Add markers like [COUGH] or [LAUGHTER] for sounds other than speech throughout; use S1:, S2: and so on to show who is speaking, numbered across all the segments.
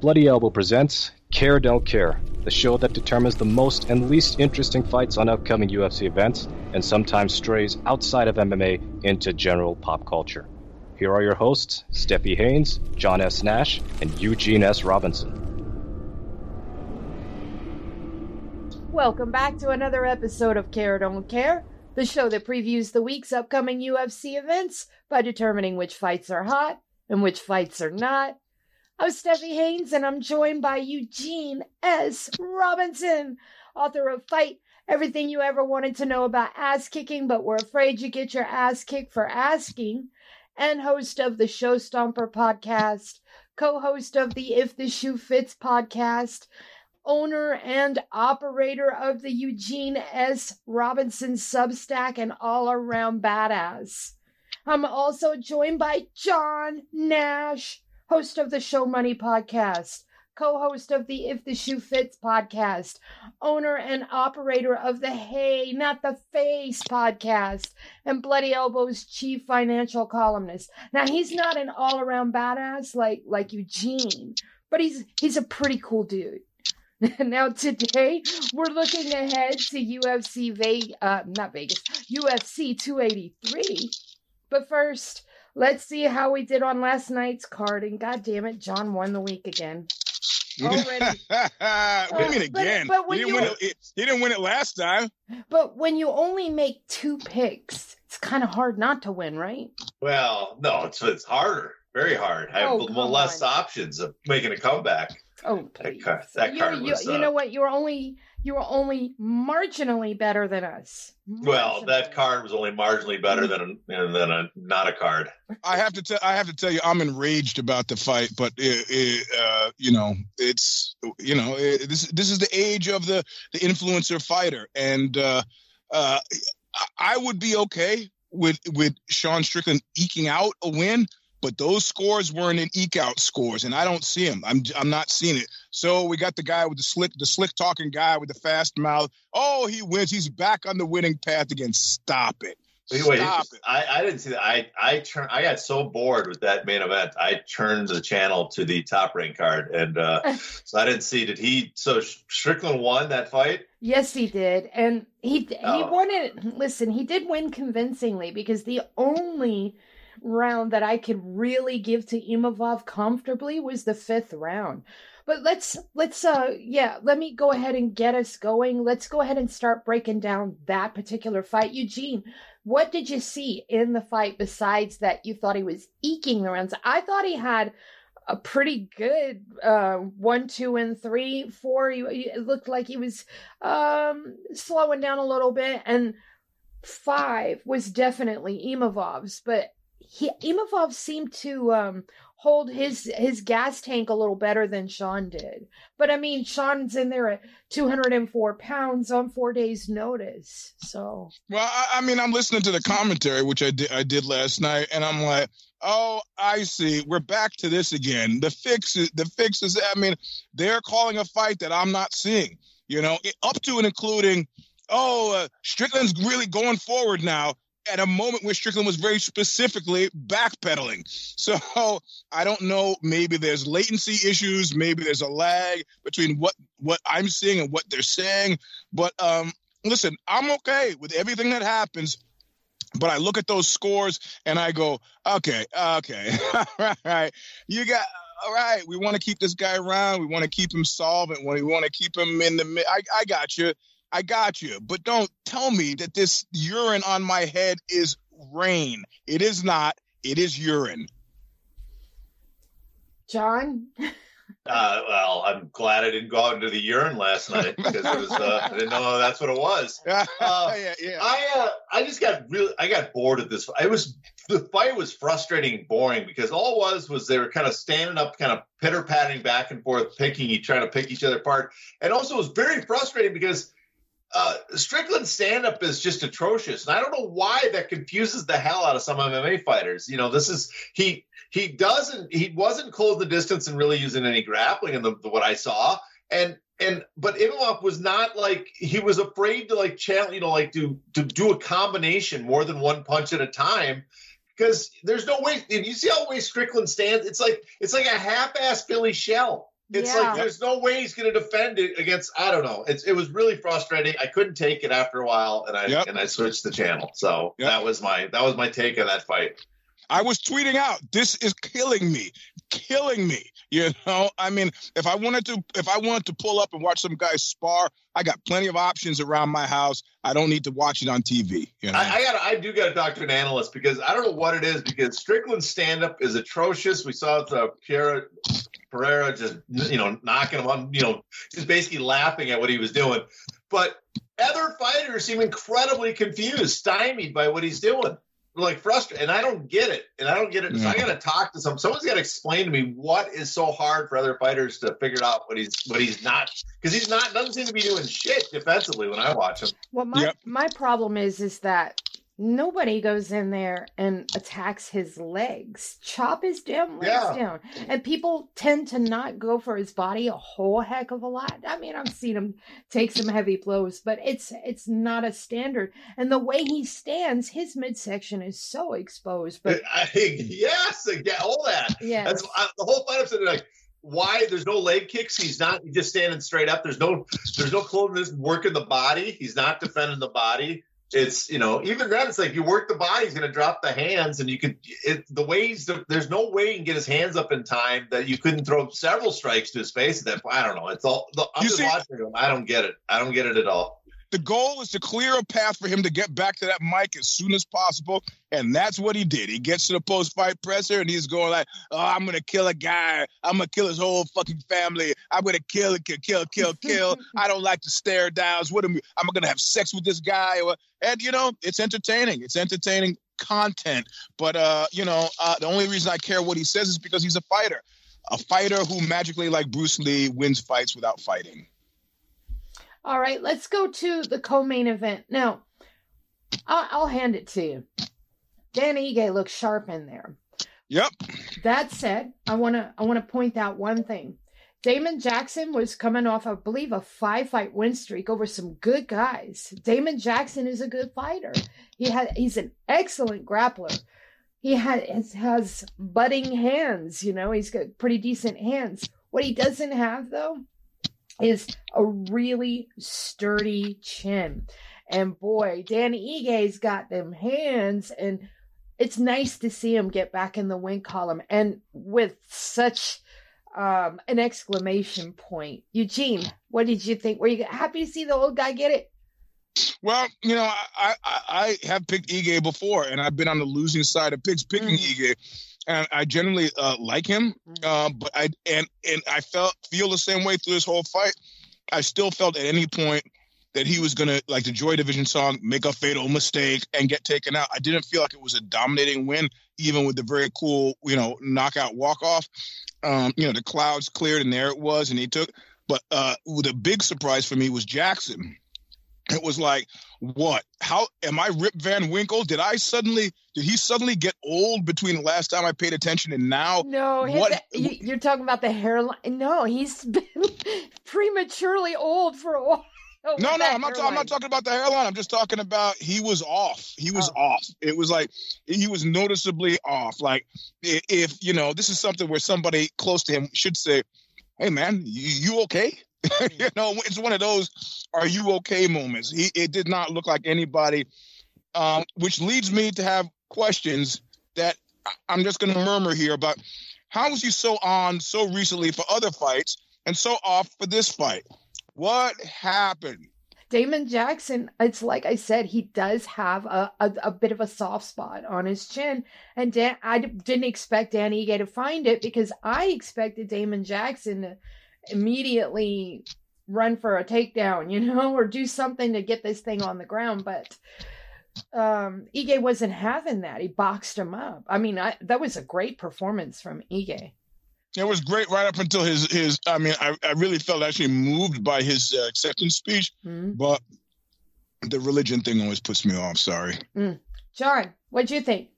S1: Bloody Elbow presents Care Don't Care, the show that determines the most and least interesting fights on upcoming UFC events and sometimes strays outside of MMA into general pop culture. Here are your hosts, Stephie Haynes, John S. Nash, and Eugene S. Robinson.
S2: Welcome back to another episode of Care Don't Care, the show that previews the week's upcoming UFC events by determining which fights are hot and which fights are not. I'm Stephie Haynes, and I'm joined by Eugene S. Robinson, author of Fight Everything You Ever Wanted to Know About Ass Kicking, but were afraid you get your ass kicked for asking, and host of the Show Stomper podcast, co host of the If the Shoe Fits podcast, owner and operator of the Eugene S. Robinson Substack, and all around badass. I'm also joined by John Nash host of the Show Money podcast, co host of the If the Shoe Fits podcast, owner and operator of the Hey, Not the Face podcast, and Bloody Elbow's chief financial columnist. Now, he's not an all around badass like, like Eugene, but he's, he's a pretty cool dude. [LAUGHS] now today we're looking ahead to UFC Vegas, uh, not Vegas, UFC 283. But first, Let's see how we did on last night's card. And God damn it, John won the week again.
S3: Already. what do you mean again? But, but he, didn't you, it, he, didn't win it, last time.
S2: But when you only make two picks, it's kind of hard not to win, right?
S4: Well, no, it's it's harder, very hard. I have oh, less on. options of making a comeback.
S2: Oh, please. That, that you, you, was, you uh, know what? You're only you were only marginally better than us.
S4: Well, that card was only marginally better than a, than a not a card.
S3: I have to tell I have to tell you I'm enraged about the fight, but it, it, uh, you know it's you know it, this this is the age of the the influencer fighter, and uh, uh, I would be okay with with Sean Strickland eking out a win but those scores weren't in eke out scores, and I don't see them. I'm I'm not seeing it. So we got the guy with the slick, the slick talking guy with the fast mouth. Oh, he wins. He's back on the winning path again. Stop it.
S4: Wait, wait I, I didn't see that. I I turned. I got so bored with that main event. I turned the channel to the top rank card, and uh, [LAUGHS] so I didn't see. Did he? So Strickland won that fight.
S2: Yes, he did, and he oh. he won it. Listen, he did win convincingly because the only round that I could really give to Imavov comfortably was the fifth round. But let's let's uh yeah, let me go ahead and get us going. Let's go ahead and start breaking down that particular fight. Eugene, what did you see in the fight besides that you thought he was eking the rounds? I thought he had a pretty good uh, one, two, and three, four. it looked like he was um, slowing down a little bit, and five was definitely Imavov's. But he Imavov seemed to um, hold his his gas tank a little better than Sean did. But I mean, Sean's in there at 204 pounds on four days' notice. So
S3: well, I, I mean, I'm listening to the commentary, which I did I did last night, and I'm like, oh, I see. We're back to this again. The fix is the fix is. I mean, they're calling a fight that I'm not seeing. You know, up to and including oh, uh, Strickland's really going forward now at a moment where Strickland was very specifically backpedaling. So I don't know. Maybe there's latency issues. Maybe there's a lag between what what I'm seeing and what they're saying. But um, listen, I'm okay with everything that happens. But I look at those scores and I go, okay, okay, [LAUGHS] all right, you got all right, we want to keep this guy around. We want to keep him solvent. We want to keep him in the. I, I got you. I got you, but don't tell me that this urine on my head is rain. It is not. It is urine.
S2: John.
S4: Uh, well, I'm glad I didn't go out into the urine last night because it was. Uh, I didn't know that's what it was. [LAUGHS] Uh, yeah, yeah. I uh, I just got really. I got bored of this. I was the fight was frustrating and boring because all it was was they were kind of standing up, kind of pitter patting back and forth, picking each, trying to pick each other apart, and also it was very frustrating because uh, Strickland stand up is just atrocious. And I don't know why that confuses the hell out of some MMA fighters. You know, this is he he doesn't he wasn't closing the distance and really using any grappling in the, the what I saw. And and but Imavov was not like he was afraid to like challenge, you know, like to to do a combination more than one punch at a time. Because there's no way if you see how way Strickland stands, it's like it's like a half-ass Philly shell It's yeah. like there's no way he's going to defend it against. I don't know. It's it was really frustrating. I couldn't take it after a while, and I yep. and I switched the channel. So yep. that was my that was my take on that fight.
S3: I was tweeting out, "This is killing me, killing me." You know, I mean, if I wanted to, if I wanted to pull up and watch some guys spar, I got plenty of options around my house. I don't need to watch it on TV. You know?
S4: I, I got, I do got to talk to an analyst because I don't know what it is. Because Strickland's stand up is atrocious. We saw uh, Pierre Pereira just, you know, knocking him on, you know, just basically laughing at what he was doing. But other fighters seem incredibly confused, stymied by what he's doing like frustrated and i don't get it and i don't get it so i gotta talk to some someone's gotta explain to me what is so hard for other fighters to figure out what he's what he's not because he's not doesn't seem to be doing shit defensively when i watch him
S2: well my yep. my problem is is that nobody goes in there and attacks his legs. Chop his damn legs yeah. down. And people tend to not go for his body a whole heck of a lot. I mean, I've seen him take some heavy blows, but it's it's not a standard. And the way he stands, his midsection is so exposed. But [LAUGHS]
S4: I, yes, get all that. Yeah, that's I, the whole fight. I'm sitting like why there's no leg kicks. He's not he's just standing straight up. There's no there's no clothing there's working the body. He's not defending the body it's you know even then it's like you work the body he's going to drop the hands and you could it, the ways there's no way he can get his hands up in time that you couldn't throw several strikes to his face at that point. i don't know. It's all the, i'm you just see, watching him i don't get it. I don't get it at all
S3: the goal is to clear a path for him to get back to that mic as soon as possible. And that's what he did. He gets to the post fight presser and he's going like, oh, I'm going to kill a guy. I'm going to kill his whole fucking family. I'm going to kill, kill, kill, kill, kill. [LAUGHS] I don't like to stare downs. What am I'm going to have sex with this guy. And, you know, it's entertaining. It's entertaining content. But, uh, you know, uh, the only reason I care what he says is because he's a fighter. A fighter who magically, like Bruce Lee, wins fights without fighting.
S2: All right, let's go to the co-main event. Now, I'll, I'll hand it to you. Dan Ige looks sharp in there.
S3: Yep.
S2: That said, I want to I want to point out one thing. Damon Jackson was coming off, I believe, a five fight win streak over some good guys. Damon Jackson is a good fighter. He had he's an excellent grappler. He has has budding hands, you know, he's got pretty decent hands. What he doesn't have though is a really sturdy chin. And boy, Danny Ige's got them hands, and it's nice to see him get back in the win column and with such um, an exclamation point. Eugene, what did you think? Were you happy to see the old guy get it?
S3: Well, you know, I I, I have picked Ige before, and I've been on the losing side of picks picking mm. Ige and I generally uh, like him. Mm-hmm. Uh, but I and and I felt feel the same way through this whole fight. I still felt at any point that he was gonna like the Joy Division song, make a fatal mistake and get taken out. I didn't feel like it was a dominating win, even with the very cool, you know, knockout walk off. Um, you know, the clouds cleared and there it was, and he took. But uh, the big surprise for me was Jackson it was like, what? How am I Rip Van Winkle? Did I suddenly? Did he suddenly get old between the last time I paid attention and now?
S2: No, what? you're talking about the hairline. No, he's [LAUGHS] been prematurely old for a while.
S3: no, no, I'm not. I'm not talking about the hairline. I'm just talking about he was off. He was oh. off. It was like he was noticeably off. Like if you know, this is something where somebody close to him should say, "Hey, man, you, you okay?" [LAUGHS] you know, it's one of those "Are you okay?" moments. He, it did not look like anybody, um, which leads me to have questions that I'm just going to murmur here But How was he so on so recently for other fights and so off for this fight? What happened?
S2: Damon Jackson, it's like I said, he does have a, a, a, bit of a soft spot on his chin. And Dan, I didn't expect Danny Ige to find it because I expected Damon Jackson to immediately run for a takedown, you know, [LAUGHS] or do something to get this thing on the ground. But um Ige wasn't having that. He boxed him up. I mean, I, that was a great performance from Ige.
S3: It was great right up until his his. I mean, I, I really felt actually moved by his uh, acceptance speech, mm-hmm. but the religion thing always puts me off. Sorry,
S2: mm. John. What'd you think?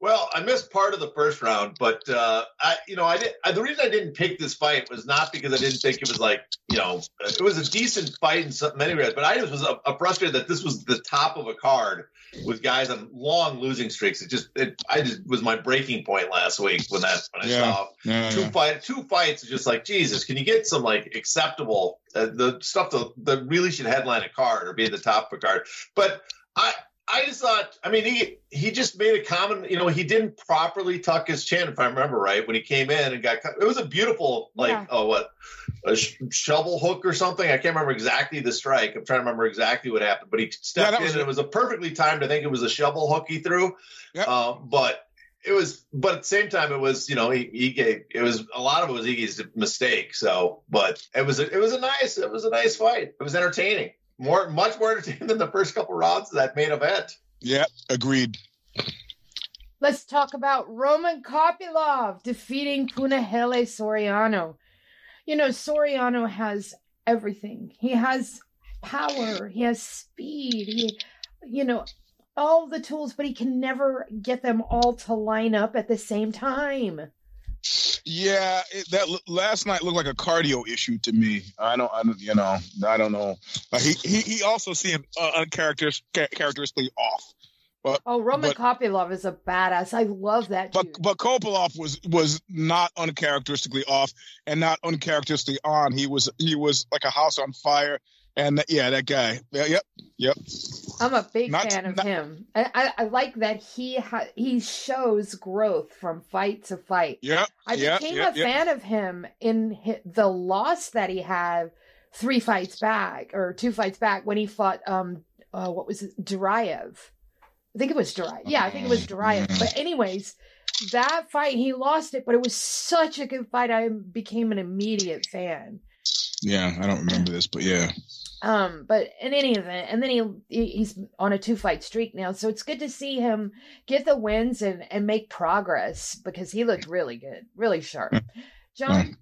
S4: Well, I missed part of the first round, but uh, I, you know, I did. I, the reason I didn't pick this fight was not because I didn't think it was like, you know, it was a decent fight in some, many ways, but I just was uh, frustrated that this was the top of a card with guys on long losing streaks. It just, it, I just was my breaking point last week when that when I yeah. saw yeah, two yeah. fight, two fights. Just like Jesus, can you get some like acceptable uh, the stuff that, that really should headline a card or be at the top of a card, but I I just thought, I mean, he he just made a comment. You know, he didn't properly tuck his chin, if I remember right, when he came in and got. It was a beautiful, like, yeah. oh, what, a sh- shovel hook or something. I can't remember exactly the strike. I'm trying to remember exactly what happened, but he stepped yeah, in, and it was a perfectly timed. I think it was a shovel hook he threw. Yep. Uh, but it was, but at the same time, it was, you know, he, he gave it was a lot of it was Iggy's mistake. So, but it was a, it was a nice, it was a nice fight. It was entertaining more much more entertaining than the first couple rounds of that main event.
S3: Yeah, agreed.
S2: Let's talk about Roman Kopylov defeating Punahele Soriano. You know, Soriano has everything. He has power, he has speed, he you know, all the tools, but he can never get them all to line up at the same time.
S3: Yeah, it, that last night looked like a cardio issue to me. I don't, I don't you know, I don't know. he, he he also seemed uh, uncharacteristically off.
S2: But, oh, Roman but, Kopylov is a badass. I love that.
S3: But dude. but Kopylov was was not uncharacteristically off and not uncharacteristically on. He was he was like a house on fire. And yeah, that guy. Yeah, yep, yep.
S2: I'm a big not, fan of not, him. I, I, like that he ha- he shows growth from fight to fight.
S3: Yeah,
S2: I
S3: yep,
S2: became
S3: yep,
S2: a yep. fan of him in his, the loss that he had three fights back or two fights back when he fought um uh, what was it Duraev. I think it was Duraev. Yeah, I think it was Duraev. Mm-hmm. But anyways, that fight he lost it, but it was such a good fight. I became an immediate fan.
S3: Yeah, I don't remember this, but yeah.
S2: Um, but in any event, and then he he's on a two fight streak now, so it's good to see him get the wins and and make progress because he looked really good, really sharp. John.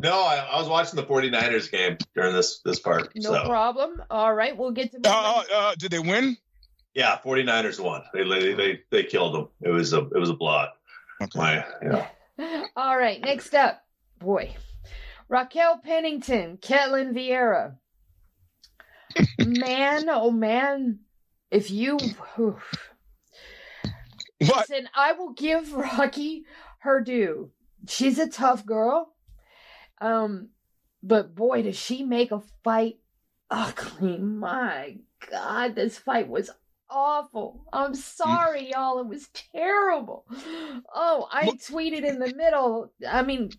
S4: No, I, I, was watching the 49ers game during this this part.
S2: No
S4: so.
S2: problem. All right, we'll get to.
S3: Uh, uh, did they win?
S4: Yeah, 49ers won. They they they, they killed them. It was a it was a blot. Okay. My,
S2: yeah. [LAUGHS] All right, next up, boy, Raquel Pennington, Ketlen Vieira. man, oh man, if you. Whew.
S3: What?
S2: Listen, I will give Rocky her due. She's a tough girl. Um, but boy, does she make a fight ugly. My God, this fight was awful. I'm sorry, y'all. It was terrible. Oh, I tweeted in the middle. I mean,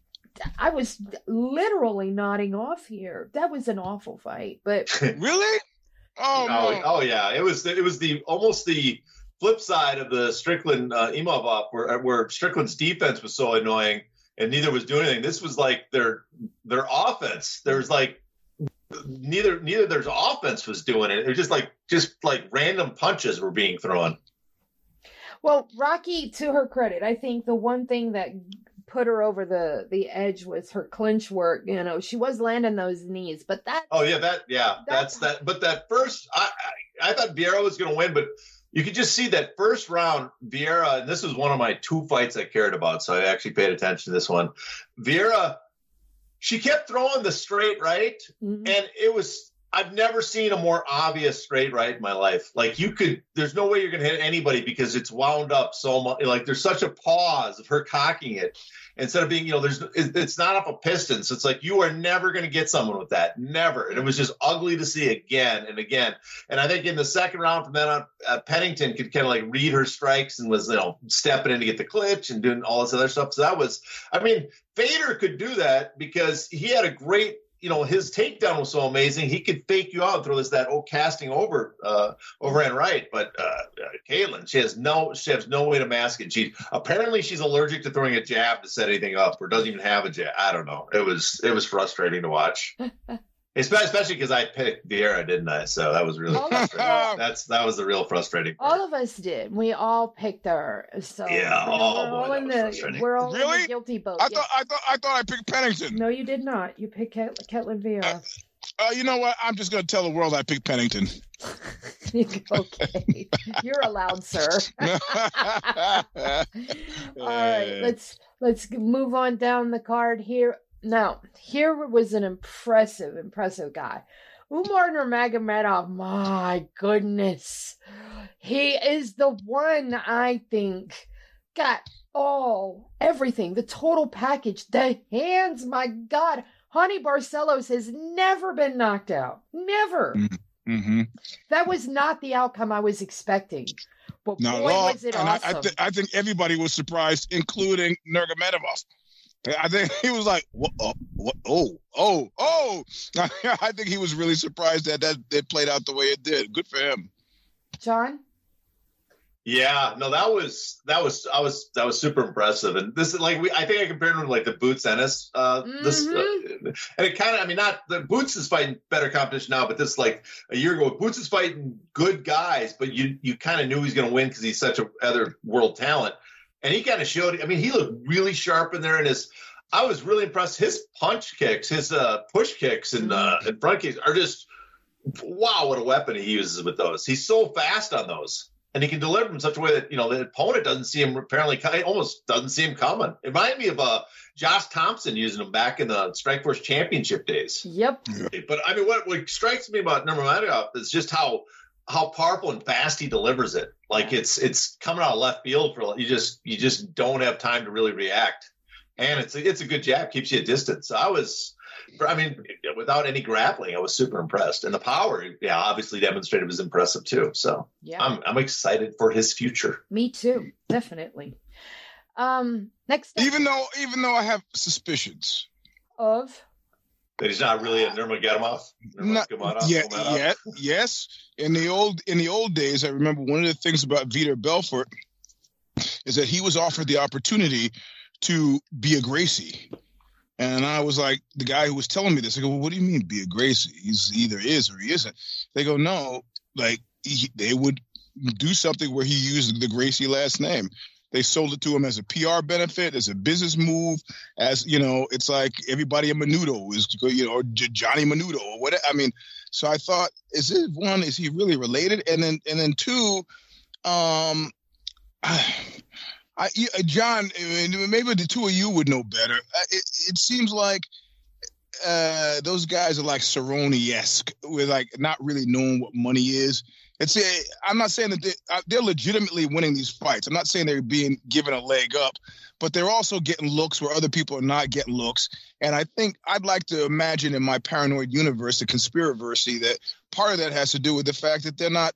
S2: I was literally nodding off here. That was an awful fight, but [LAUGHS]
S3: really,
S4: oh, oh, oh, yeah, it was. It was the almost the flip side of the Strickland uh, Imavov, where where Strickland's defense was so annoying and neither was doing anything. This was like their their offense. There's like neither neither their offense was doing it. It was just like just like random punches were being thrown.
S2: Well, Rocky, to her credit, I think the one thing that put her over the the edge was her clinch work. You know, she was landing those knees, but that.
S4: Oh yeah, that yeah, that's that. But that first, I I, I thought Vieira was going to win, but you could just see that first round, Vieira, and this was one of my two fights I cared about, so I actually paid attention to this one. Vieira, she kept throwing the straight right, mm-hmm. and it was I've never seen a more obvious straight right in my life. Like you could, there's no way you're going to hit anybody because it's wound up so much. Like there's such a pause of her cocking it instead of being, you know, there's, it's not up a piston. So it's like you are never going to get someone with that, never. And it was just ugly to see again and again. And I think in the second round from then on, uh, Pennington could kind of like read her strikes and was, you know, stepping in to get the clinch and doing all this other stuff. So that was, I mean, Fedor could do that because he had a great you know his takedown was so amazing. He could fake you out and throw this that old casting over uh, over and right. But uh, uh, Ketlen, she has no she has no way to mask it. She apparently she's allergic to throwing a jab to set anything up, or doesn't even have a jab. I don't know. It was it was frustrating to watch. [LAUGHS] Especially because I picked Vieira, didn't I? So that was really frustrating. That's that was the real frustrating.
S2: Part. All of us did. We all picked her. So
S4: yeah,
S2: we're,
S4: oh,
S2: we're all in the we're all really? in the guilty boat.
S3: I thought I thought I thought I picked Pennington.
S2: No, you did not. You picked Ket- Ketlen Vieira.
S3: Uh, uh, you know what? I'm just going to tell the world I picked Pennington. [LAUGHS]
S2: okay, [LAUGHS] you're allowed, sir. [LAUGHS] All right, let's let's move on down the card here. Now, here was an impressive, impressive guy. Umar Nurmagomedov, my goodness. He is the one, I think, got all, everything, the total package, the hands, my God. Raoni Barcelos has never been knocked out. Never. Mm-hmm. mm-hmm. That was not the outcome I was expecting. But not boy, was it and awesome.
S3: I, I, th- I, think everybody was surprised, including Nurmagomedov. I think [LAUGHS] he was like, what, uh, what, oh, oh, oh. [LAUGHS] I think he was really surprised that that it played out the way it did. Good for him.
S2: John?
S4: Yeah, no, that was that was I was that was super impressive, and this is like we I think I compared him to like the Boots Ennis. Uh, mm-hmm. This uh, and it kind of I mean not the Boots is fighting better competition now, but this like a year ago Boots is fighting good guys, but you you kind of knew he's going to win because he's such a other world talent, and he kind of showed. I mean, he looked really sharp in there, and his I was really impressed. His punch kicks, his uh, push kicks, and uh, mm-hmm. and front kicks are just wow, what a weapon he uses with those. He's so fast on those and he can deliver them in such a way that you know the opponent doesn't see him apparently almost doesn't see him coming. It reminded me of uh, Josh Thomson using them back in the Strikeforce Championship days.
S2: Yep.
S4: But I mean, what, what strikes me about Nurmagomedov is just how how powerful and fast he delivers it. Like it's it's coming out of left field for you just you just don't have time to really react. And it's a, it's a good jab, keeps you at distance. So I was I mean, without any grappling, I was super impressed, and the power, yeah, obviously demonstrated was impressive too. So yeah, I'm I'm excited for his future.
S2: Me too, definitely. Um, next,
S3: up. even though even though I have suspicions
S2: of
S4: that he's not really a uh, Nurmagomedov.
S3: Not yet, yet, yes. In the old in the old days, I remember one of the things about Vitor Belfort is that he was offered the opportunity to be a Gracie and I was like, the guy who was telling me this, I go, well, what do you mean be a Gracie? He's either is or he isn't. They go, no, like he, they would do something where he used the Gracie last name. They sold it to him as a PR benefit, as a business move, as you know, it's like everybody a Menudo is, you know, or Johnny Menudo or whatever. I mean, so I thought, is it one? Is he really related? And then, and then two, um, [SIGHS] I, uh, John, maybe the two of you would know better. Uh, it, it seems like uh, those guys are like Cerrone esque, with like not really knowing what money is. It's a, uh, I'm not saying that they, they're legitimately winning these fights. I'm not saying they're being given a leg up, but they're also getting looks where other people are not getting looks. And I think I'd like to imagine in my paranoid universe, the conspiracy, that part of that has to do with the fact that they're not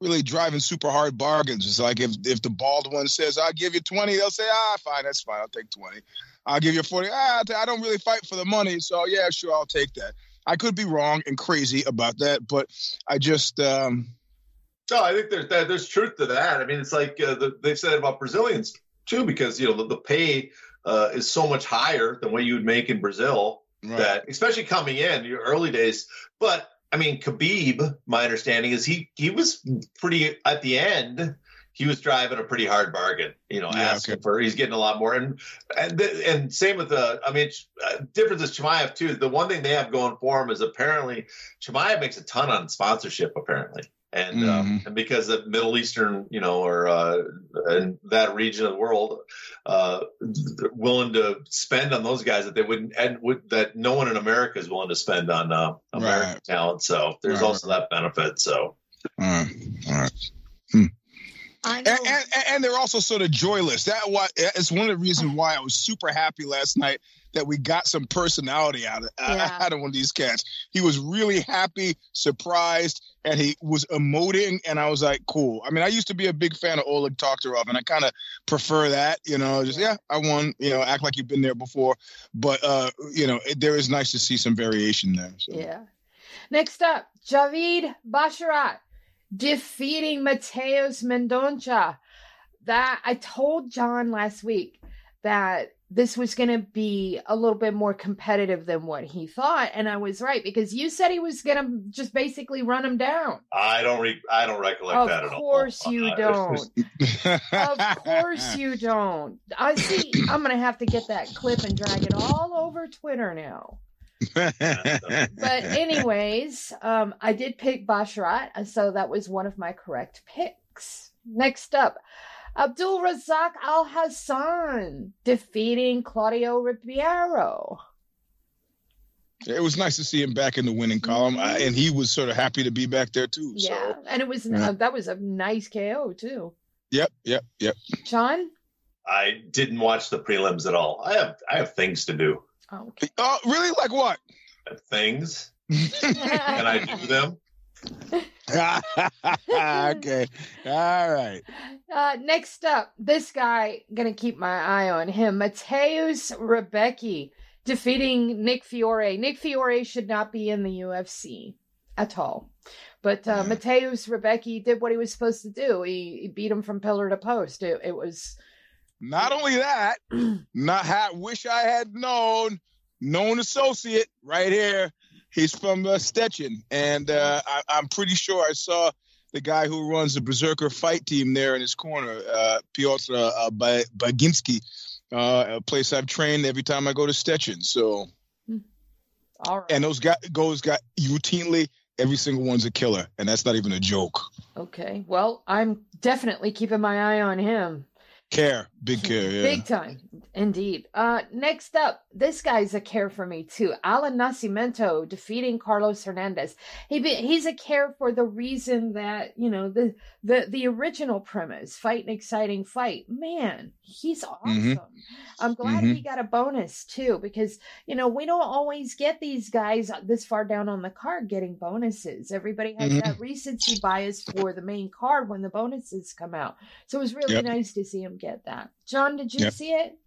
S3: really driving super hard bargains. It's like if if the bald one says, "I'll give you 20, they'll say, "Ah, fine, that's fine. I'll take 20." I'll give you 40. Ah, I don't really fight for the money, so yeah, sure, I'll take that. I could be wrong and crazy about that, but I just um
S4: no, I think there's there's truth to that. I mean, it's like uh, the, they've said about Brazilians too, because you know the, the pay uh, is so much higher than what you would make in Brazil. Right. That especially coming in your early days, but I mean, Khabib, my understanding is he he was pretty at the end. He was driving a pretty hard bargain, you know, yeah, asking okay. for. He's getting a lot more, and and and same with the. I mean, uh, difference is Chimaev too. The one thing they have going for him is apparently Chimaev makes a ton on sponsorship. Apparently, and um, mm-hmm. um, and because the Middle Eastern, you know, or uh, in that region of the world, uh, willing to spend on those guys that they wouldn't and would, that no one in America is willing to spend on uh, American right. talent. So there's right. also that benefit. So,
S3: all right, all right. Hmm. And, and, and, they're also sort of joyless. That why it's one of the reasons why I was super happy last night that we got some personality out of yeah. [LAUGHS] out of one of these cats. He was really happy, surprised, and he was emoting, and I was like, cool. I mean, I used to be a big fan of Oleg Taktarov, and I kind of prefer that. You know, just yeah, I won. You know, act like you've been there before, but uh, you know, it, there is nice to see some variation there. So.
S2: Yeah. Next up, Javid Basharat defeating Mateus Mendonça. That I told John last week that this was going to be a little bit more competitive than what he thought and i was right because you said he was going to just basically run him down.
S4: I don't re- i don't recollect
S2: of
S4: that at
S2: all. of course you don't. Of course you [LAUGHS] don't. I see i'm going to have to get that clip and drag it all over twitter now. But anyways, um, I did pick Basharat, so that was one of my correct picks. Next up, Abdul Razak Alhassan defeating Claudio Ribeiro.
S3: It was nice to see him back in the winning column, mm-hmm. and he was sort of happy to be back there too.
S2: Yeah,
S3: so.
S2: and it was yeah. uh, that was a nice KO too.
S3: Yep, yep, yep.
S2: Sean,
S4: I didn't watch the prelims at all. I have I have things to do.
S3: Oh, okay. uh, really? Like what?
S4: Things. [LAUGHS] Can I do them?
S3: Okay. All right.
S2: Uh, next up, this guy, gonna keep my eye on him. Mateusz Rebecki defeating Nick Fiore. Nick Fiore should not be in the UFC at all. But uh, Mateusz Rebecki did what he was supposed to do. He, he beat him from pillar to post. It, it was.
S3: Not only that, [CLEARS THROAT] not ha- wish I had known, known associate right here. He's from uh, Stettin, and uh, I, am pretty sure I saw the guy who runs the Berserker fight team there in his corner, uh, Piotr uh, Baginski, uh, a place I've trained every time I go to Stettin. So,
S2: hmm. all right.
S3: and those guys goes got routinely every single one's a killer, and that's not even a joke.
S2: Okay, well, I'm definitely keeping my eye on him.
S3: Care, big care, yeah.
S2: big time, indeed. Uh, next up, this guy's a care for me too. Allan Nascimento defeating Carlos Hernandez. He be, he's a care for the reason that you know the the the original premise, fight an exciting fight. Man, he's mm-hmm. awesome. Mm-hmm. I'm glad mm-hmm. he got a bonus too because you know we don't always get these guys this far down on the card getting bonuses. Everybody has mm-hmm. that recency bias for the main card when the bonuses come out. So it was really yep. nice to see him get that. John, did you yep. see it?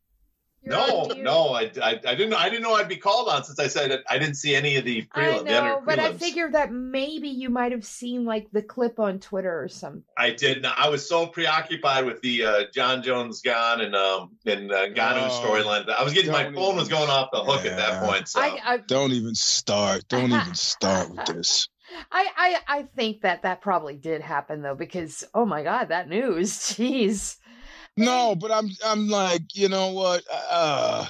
S4: You're no, no, I, I, I, didn't. I didn't know I'd be called on since I said I didn't see any of the
S2: prelim. I know, but I figured that maybe you might have seen like the clip on Twitter or something.
S4: I did. Not. I was so preoccupied with the uh, Jon Jones gone and um and uh, Ngannou oh, storyline that I was getting my phone was going off the hook yeah. at that point. So I,
S3: I, don't even start. Don't even start with [LAUGHS] this.
S2: I, I I think that that probably did happen though because oh my god that news [LAUGHS] jeez
S3: no, but I'm I'm like, you know what? Uh,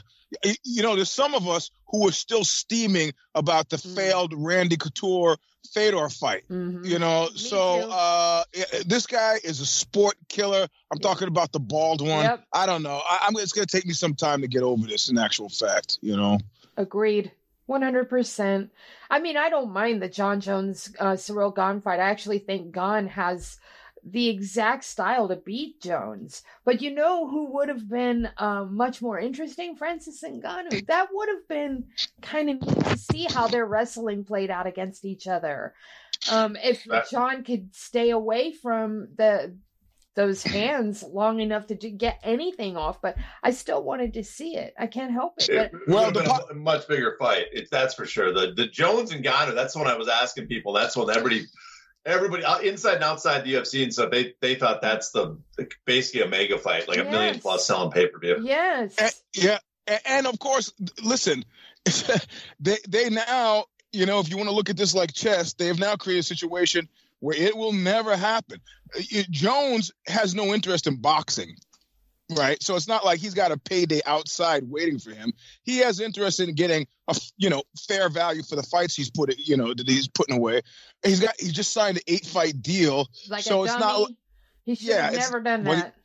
S3: you know, there's some of us who are still steaming about the mm-hmm. failed Randy Couture Fedor fight. Mm-hmm. You know, Me so uh, this guy is a sport killer. I'm talking about the bald one. Yep. I don't know. I, am It's going to take me some time to get over this. In actual fact, you know.
S2: Agreed. 100%. I mean, I don't mind the Jon Jones uh, Ciryl Gane fight. I actually think Gane has the exact style to beat Jones. But you know who would have been uh, much more interesting? Francis Ngannou. That would have been kind of neat to see how their wrestling played out against each other. Um, if Jon could stay away from the those hands long enough to get anything off, but I still wanted to see it. I can't help it.
S4: But... it well, the po- a much bigger fight. It's that's for sure. The the Jones and Ngannou. That's what I was asking people. That's what everybody everybody uh, inside and outside the UFC and stuff, they they thought that's the basically a mega fight, like yes. a million plus selling pay per view.
S2: Yes.
S3: And, yeah, and, and of course, listen, [LAUGHS] they they now you know if you want to look at this like chess, they have now created a situation where it will never happen. Uh, Jones has no interest in boxing. Right. So it's not like he's got a payday outside waiting for him. He has interest in getting a you know fair value for the fights he's put you know that he's putting away. He's got he just signed an eight fight deal.
S2: Like
S3: so
S2: it's not he should yeah, have never done that.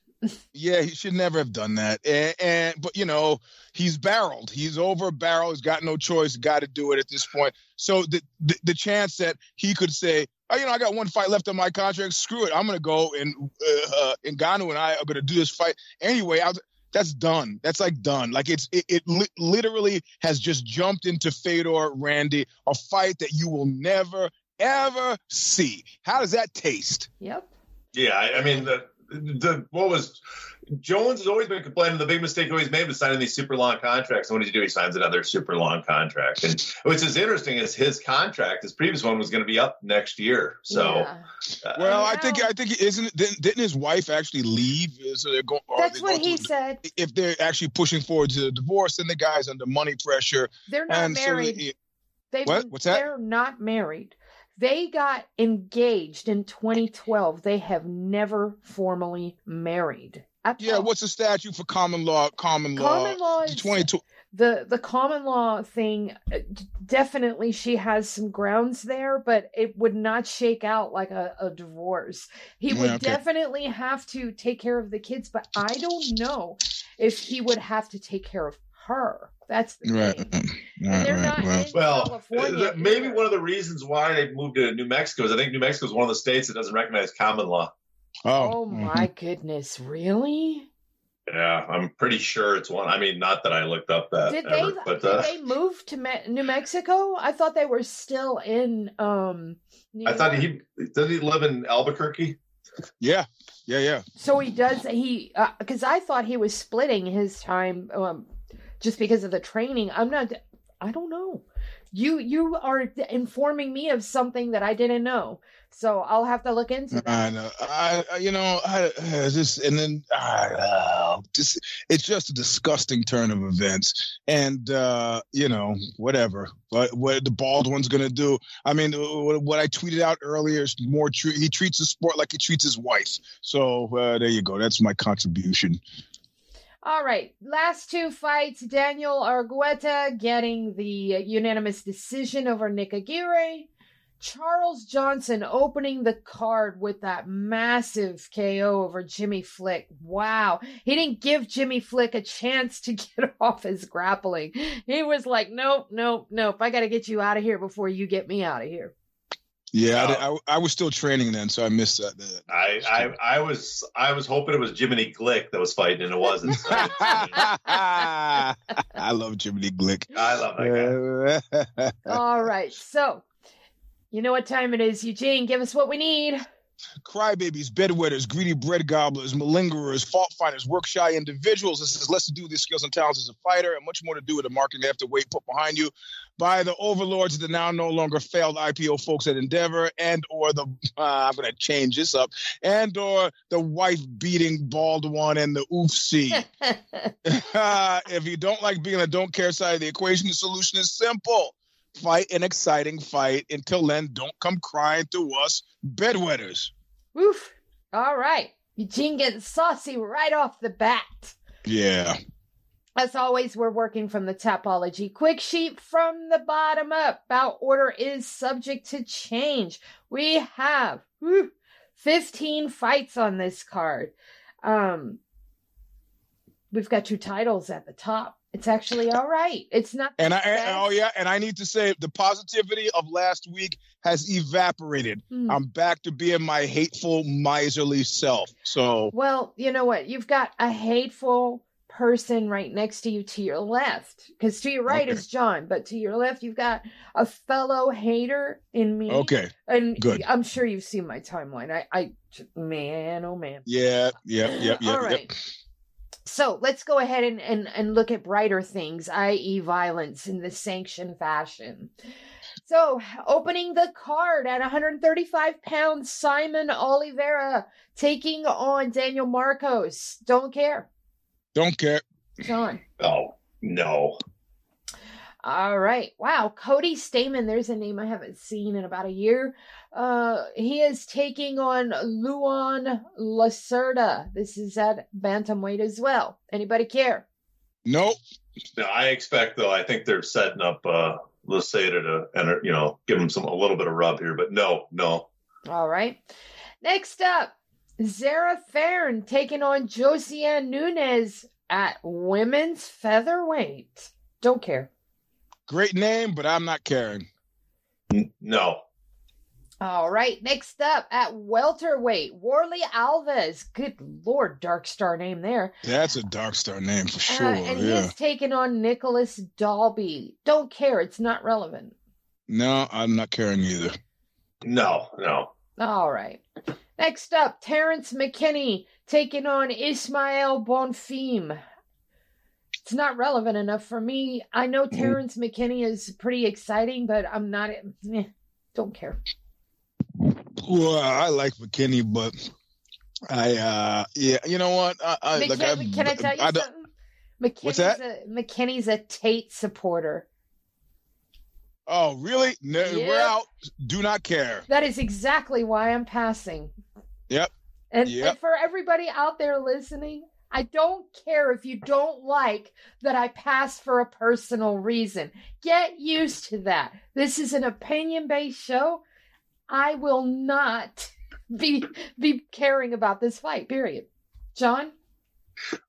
S3: Yeah, he should never have done that. And, and, but you know, he's barreled. He's over a barrel. He's got no choice. Got to do it at this point. So the, the, the chance that he could say, oh, you know, I got one fight left on my contract. Screw it. I'm gonna go and uh, uh, Ngannou and I are gonna do this fight anyway. I was, that's done. That's like done. Like it's it, it li- literally has just jumped into Fedor Randy, a fight that you will never ever see. How does that taste?
S2: Yep.
S4: Yeah, I, I mean the the what was Jones has always been complaining the big mistake always made was signing these super long contracts. And what does he do? He signs another super long contract. And what's as interesting is his contract, his previous one was going to be up next year. So, yeah.
S3: uh, well, I think I think isn't didn't, didn't his wife actually leave? So they're going.
S2: That's
S3: what
S2: he said.
S3: If they're actually pushing forward to a divorce, then the guy's under money pressure.
S2: They're not married. So
S3: they, what? What's that?
S2: They're not married. They got engaged in 2012. They have never formally married
S3: yeah, what's the statute for common law? Common law.
S2: Common law is 22 the the common law thing uh, definitely she has some grounds there but it would not shake out like a, a divorce he would okay. definitely have to take care of the kids but i don't know if he would have to take care of her that's the right. thing. Right, and they're right, not well,
S4: well maybe one of the reasons why they moved to New Mexico is I think New Mexico is one of the states that doesn't recognize common law.
S2: Oh, oh my mm-hmm. goodness, really?
S4: Yeah, I'm pretty sure it's one. I mean, not that I looked up that.
S2: Did ever, they? But, did uh, they move to Me- New Mexico? I thought they were still in. um
S4: New I thought he does He live in Albuquerque.
S3: Yeah, yeah, yeah.
S2: So he does. He because uh, I thought he was splitting his time um, just because of the training. I'm not. I don't know. You you are informing me of something that I didn't know. So I'll have to look into that. I
S3: know. I, you know, I, I just and then uh, just it's just a disgusting turn of events, and uh, you know, whatever. But what the Baldwin's going to do? I mean, what I tweeted out earlier is more true. He treats the sport like he treats his wife. So uh, there you go. That's my contribution.
S2: All right, last two fights. Daniel Argueta getting the unanimous decision over Nick Aguirre. Charles Johnson opening the card with that massive KO over Jimmy Flick. Wow. He didn't give Jimmy Flick a chance to [LAUGHS] get off his grappling. He was like, nope, nope, nope. I got to get you out of here before you get me out of here.
S3: Yeah, I, uh, I, I, was still training then, so I missed that.
S4: I, I, I was I was hoping it was Jiminy Glick that was fighting, and it wasn't. [LAUGHS]
S3: I love Jiminy Glick.
S4: I love that
S2: guy. [LAUGHS] All right, so you know what time it is, Eugene. Give us what we need.
S3: Crybabies, bedwetters, greedy bread gobblers, malingerers, fault finders, work shy individuals. This is less to do with your skills and talents as a fighter and much more to do with the marketing they have to wait put behind you by the overlords of the now no longer failed IPO folks at Endeavor and or the uh, [LAUGHS] I'm going to change this up and or the wife beating bald one and the oofsie. uh, [LAUGHS] [LAUGHS] if you don't like being a don't care side of the equation, the solution is simple fight an exciting fight. Until then, don't come crying to us bedwetters.
S2: Oof. All right. Eugene getting saucy right off the bat.
S3: Yeah.
S2: As always, we're working from the Tapology quick sheet from the bottom up. Bout order is subject to change. We have whew, 15 fights on this card. Um, we've got two titles at the top. It's actually all right. It's not.
S3: And I oh yeah, and I need to say the positivity of last week has evaporated. Hmm. I'm back to being my hateful, miserly self. So
S2: well, you know what? You've got a hateful person right next to you to your left, because to your right okay. is John, but to your left you've got a fellow hater in me.
S3: Okay,
S2: and
S3: good.
S2: I'm sure you've seen my timeline. I, I, man, oh man.
S3: Yeah, yeah, yeah, yeah.
S2: all right. Yep. So let's go ahead and, and, and look at brighter things, i.e., violence in the sanctioned fashion. So, opening the card at 135 pounds, Saimon Oliveira taking on Daniel Marcos. Don't care.
S3: Don't care.
S2: John.
S4: Oh, no.
S2: All right. Wow. Cody Stamann, there's a name I haven't seen in about a year. Uh, he is taking on Luan Lacerda. This is at bantamweight as well. Anybody care?
S3: Nope.
S4: No, I expect though. I think they're setting up uh, Lacerda to, and you know, give him some a little bit of rub here. But no, no.
S2: All right. Next up, Zarah Fairn taking on Josiane Nunes at women's featherweight. Don't care.
S3: Great name, but I'm not caring.
S4: No.
S2: All right, next up at welterweight, Warlley Alves. Good lord, dark star name there.
S3: That's a dark star name for uh, sure. Uh,
S2: and
S3: yeah.
S2: he's taking on Nicolas Dalby. Don't care, it's not relevant.
S3: No, I'm not caring either.
S4: No, no.
S2: All right. Next up, Terrence McKinney taking on Ismael Bonfim it's not relevant enough for me. I know mm-hmm. Terrence McKinney is pretty exciting, but I'm not. Eh, don't care.
S3: Well, I like McKinney, but I, uh yeah, you know what? I, I,
S2: like, can I tell you I, something? McKinney's
S3: What's that?
S2: A, McKinney's a Tate supporter.
S3: Oh, really? No, yep. We're out. Do not care.
S2: That is exactly why I'm passing.
S3: Yep.
S2: And,
S3: yep.
S2: and for everybody out there listening, I don't care if you don't like that I pass for a personal reason. Get used to that. This is an opinion based show. I will not [LAUGHS] be be caring about this fight. Period. John.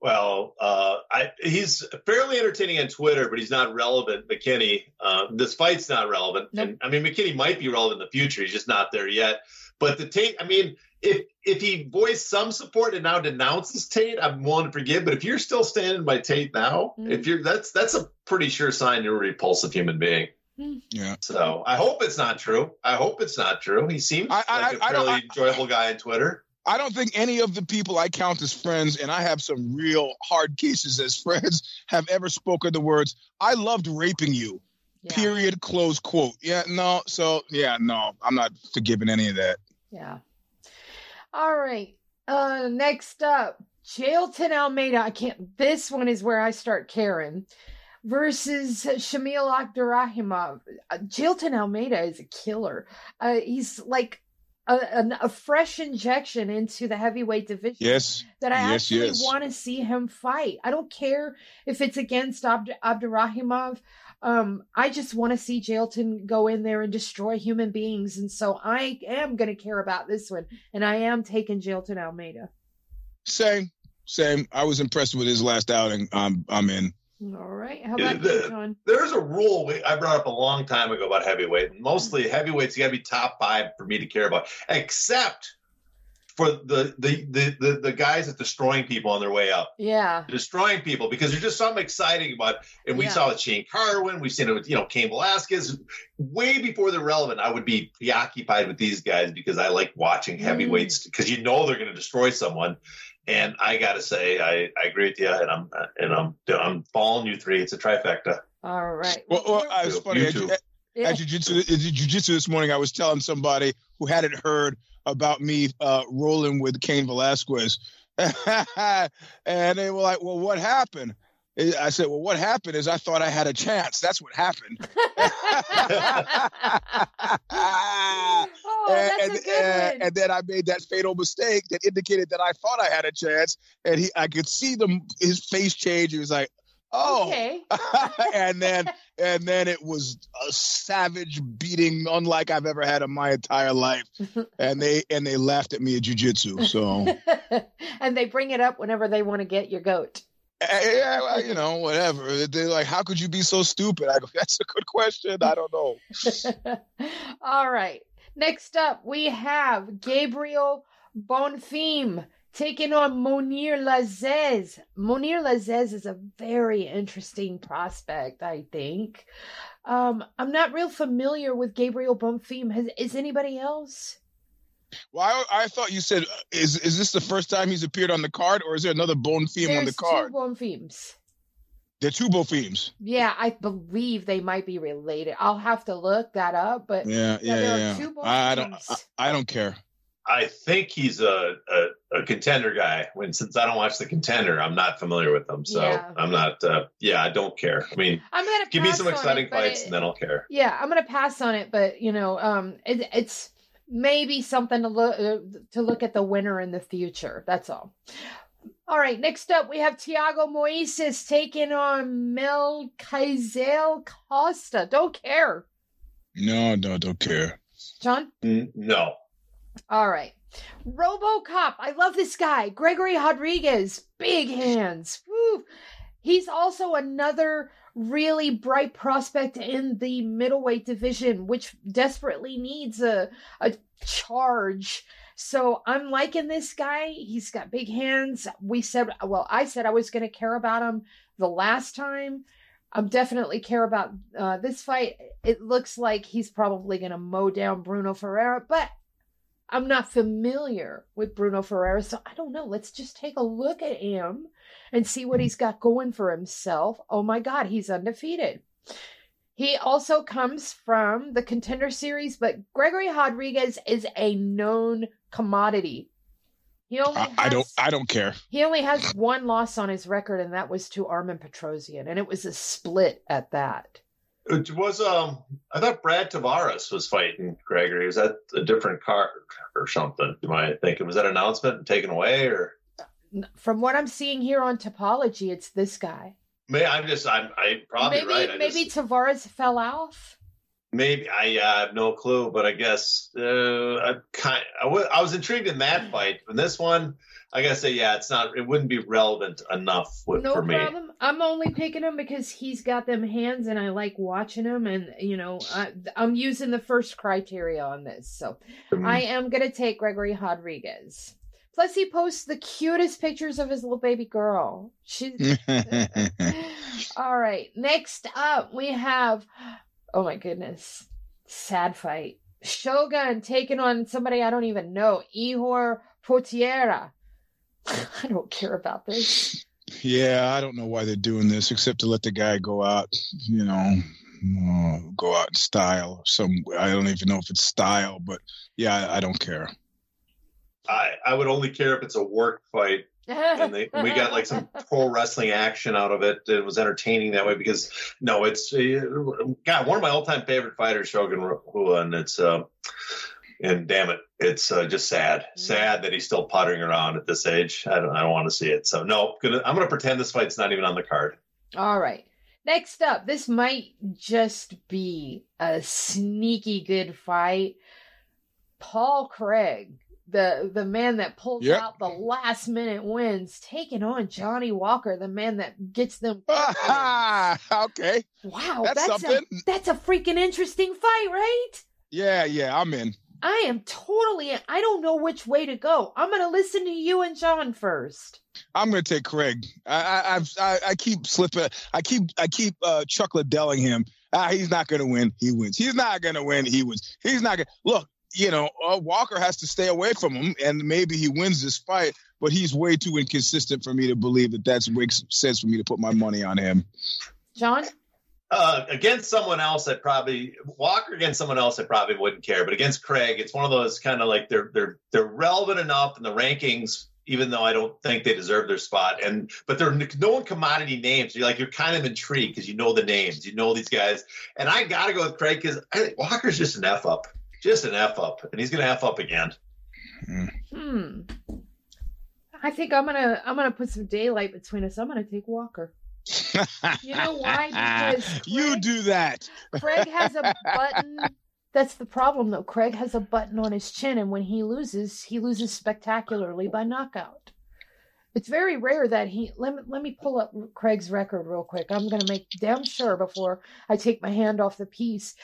S4: Well, uh, I, he's fairly entertaining on Twitter, but he's not relevant. McKinney, uh, this fight's not relevant. Nope. And I mean, McKinney might be relevant in the future. He's just not there yet. But the Tate, I mean, if if he voiced some support and now denounces Tate, I'm willing to forgive. But if you're still standing by Tate now, mm. if you're that's that's a pretty sure sign you're a repulsive human being.
S3: Mm. Yeah.
S4: So I hope it's not true. I hope it's not true. He seems I, I, like a fairly I, enjoyable guy on Twitter.
S3: I don't think any of the people I count as friends, and I have some real hard cases as friends, [LAUGHS] have ever spoken the words, I loved raping you. Yeah. Period. Close quote. Yeah, no. So, yeah, no, I'm not forgiving any of that.
S2: Yeah. All right. Uh next up, Jailton Almeida. I can't this one is where I start caring. Versus Shamil Abdurakhimov. Uh, Jailton Almeida is a killer. Uh, he's like a, a, a, fresh injection into the heavyweight division.
S3: Yes.
S2: That I
S3: yes,
S2: actually
S3: yes.
S2: want to see him fight. I don't care if it's against Abd- Abdurakhimov. Um, I just want to see Jailton go in there and destroy human beings. And so I am going to care about this one. And I am taking Jailton Almeida.
S3: Same, same. I was impressed with his last outing. I'm, I'm in.
S2: All right. How about the, you, John?
S4: There's a rule we, I brought up a long time ago about heavyweight. Mostly heavyweights, you got to be top five for me to care about, except for the, the the the the guys that destroying people on their way up.
S2: Yeah,
S4: destroying people because there's just something exciting about. It. And we yeah. saw with Shane Carwin, we've seen it with you know Cain Velasquez. Way before they're relevant, I would be preoccupied with these guys because I like watching heavyweights because mm. you know they're going to destroy someone. And I got to say, I, I agree with you, and I'm and I'm I'm following you three. It's a trifecta.
S2: All right.
S3: Well, well I was funny. At, at, yeah. at jiu-jitsu, jiu-jitsu this morning, I was telling somebody who hadn't heard about me uh, rolling with Cain Velasquez, [LAUGHS] and they were like, "Well, what happened?" I said, "Well, what happened is I thought I had a chance. That's what happened." [LAUGHS] [LAUGHS]
S2: oh, and,
S3: and, and, and, then I made that fatal mistake that indicated that I thought I had a chance, and he, I could see them his face change. He was like, "Oh,"
S2: okay. [LAUGHS]
S3: and then and then it was a savage beating, unlike I've ever had in my entire life. [LAUGHS] and they and they laughed at me at jujitsu. So, [LAUGHS]
S2: and they bring it up whenever they want to get your goat.
S3: Eh, yeah, well, you know, whatever. They're like, how could you be so stupid? I go, that's a good question. I don't know.
S2: All right. Next up, we have Gabriel Bonfim taking on Mounir Lazzez. Mounir Lazzez is a very interesting prospect, I think. Um, I'm not real familiar with Gabriel Bonfim. Has, is anybody else?
S3: Well, I, I, thought you said uh, is is this the first time he's appeared on the card, or is there another Bonfim on the card?
S2: Two Bonfims.
S3: They're two Bonfims.
S2: Yeah, I believe they might be related. I'll have to look that up, but
S3: yeah, yeah, yeah. yeah. I don't, I, I, don't care.
S4: I think he's a, a, a, contender guy. When since I don't watch the contender, I'm not familiar with them, so yeah. I'm not. Uh, yeah, I don't care. I mean,
S2: I'm gonna
S4: give me some exciting
S2: it,
S4: fights,
S2: it,
S4: and then I'll care.
S2: Yeah, I'm gonna pass on it, but you know, um, it, it's maybe something to look uh, to look at the winner in the future. That's all. All right, next up we have Thiago Moises taking on Melquizael Costa. Don't care.
S3: No, no, don't care.
S2: John?
S4: Mm, no.
S2: All right. RoboCop. I love this guy. Gregory Rodrigues. Big hands. Woo. He's also another really bright prospect in the middleweight division, which desperately needs a, a charge. So I'm liking this guy. He's got big hands. We said, well, I said I was going to care about him the last time. I'm definitely care about uh, this fight. It looks like he's probably going to mow down Bruno Ferreira, but I'm not familiar with Bruno Ferreira, so I don't know. Let's just take a look at him and see what he's got going for himself. Oh my God, he's undefeated. He also comes from the contender series, but Gregory Rodrigues is a known commodity. He only has,
S3: I don't I don't care.
S2: He only has one loss on his record, and that was to Armen Petrosyan, and it was a split at that.
S4: It was um I thought Brad Tavares was fighting Gregory. Was that a different card or something? Am I thinking was that announcement taken away or
S2: from what I'm seeing here on Tapology, it's this guy.
S4: May I'm just I'm I probably
S2: maybe,
S4: right. I
S2: maybe
S4: just,
S2: Tavares fell off.
S4: Maybe I uh, have no clue, but I guess uh, I kind I, w- I was intrigued in that fight. In this one, I gotta say, yeah, it's not. It wouldn't be relevant enough with,
S2: no
S4: for me.
S2: No problem. I'm only picking him because he's got them hands, and I like watching him. And you know, I, I'm using the first criteria on this, so
S4: Mm.
S2: I am gonna take Gregory Rodrigues. Plus, he posts the cutest pictures of his little baby girl. She's [LAUGHS] all right. Next up, we have. Oh my goodness, sad fight. Shogun taking on somebody I don't even know, Ihor Potieria. [LAUGHS] I don't care about this.
S3: yeah, I don't know why they're doing this except to let the guy go out, you know, uh, go out in style. Some I don't even know if it's style, but yeah, I, I don't care.
S4: I I would only care if it's a work fight and, they, and we got like some [LAUGHS] pro wrestling action out of it. It was entertaining that way because no, it's uh, God, one of my all time favorite fighters, Shogun Rua, and it's uh, and damn it, it's uh, just sad, sad that he's still pottering around at this age. I don't, I don't want to see it. So no, gonna, I'm gonna pretend this fight's not even on the card.
S2: All right. Next up, this might just be a sneaky good fight. Paul Craig, the the man that pulls
S3: Yep.
S2: out the last minute wins, taking on Johnny Walker, the man that gets them. [LAUGHS]
S3: okay.
S2: wow,
S3: That's
S2: that's, a
S3: something.
S2: that's a freaking interesting fight, right?
S3: Yeah, yeah, I'm in.
S2: I am totally. I don't know which way to go. I'm gonna listen to you and John first.
S3: I'm gonna take Craig. I I I, I keep slipping. I keep I keep uh, Chuck Liddelling him. Ah, he's not gonna win. He wins. He's not gonna win. He wins. He's not gonna look. You know, uh, Walker has to stay away from him, and maybe he wins this fight. But he's way too inconsistent for me to believe that that's makes sense for me to put my money on him.
S2: John,
S4: Uh, against someone else, I probably Walker against someone else, I probably wouldn't care. But against Craig, it's one of those kind of like they're they're they're relevant enough in the rankings, even though I don't think they deserve their spot. And but they're known commodity names. You're like you're kind of intrigued because you know the names, you know these guys. And I got to go with Craig because I think Walker's just an f up, just an f up, and he's gonna f up again.
S2: hmm. I think I'm gonna I'm gonna put some daylight between us. I'm gonna take Walker. You know why? [LAUGHS] Because
S3: you do that.
S2: Craig has a [LAUGHS] button. That's the problem, though. Craig has a button on his chin, and when he loses, he loses spectacularly by knockout. It's very rare that he. Let me, let me pull up Craig's record real quick. I'm going to make damn sure before I take my hand off the piece.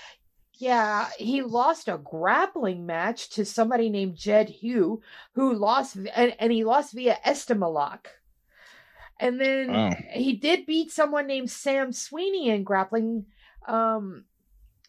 S2: Yeah, he lost a grappling match to somebody named Jed Hugh, who lost, and, and he lost via Estimalock. And then
S3: Oh.
S2: he did beat someone named Sam Sweeney in grappling. Um,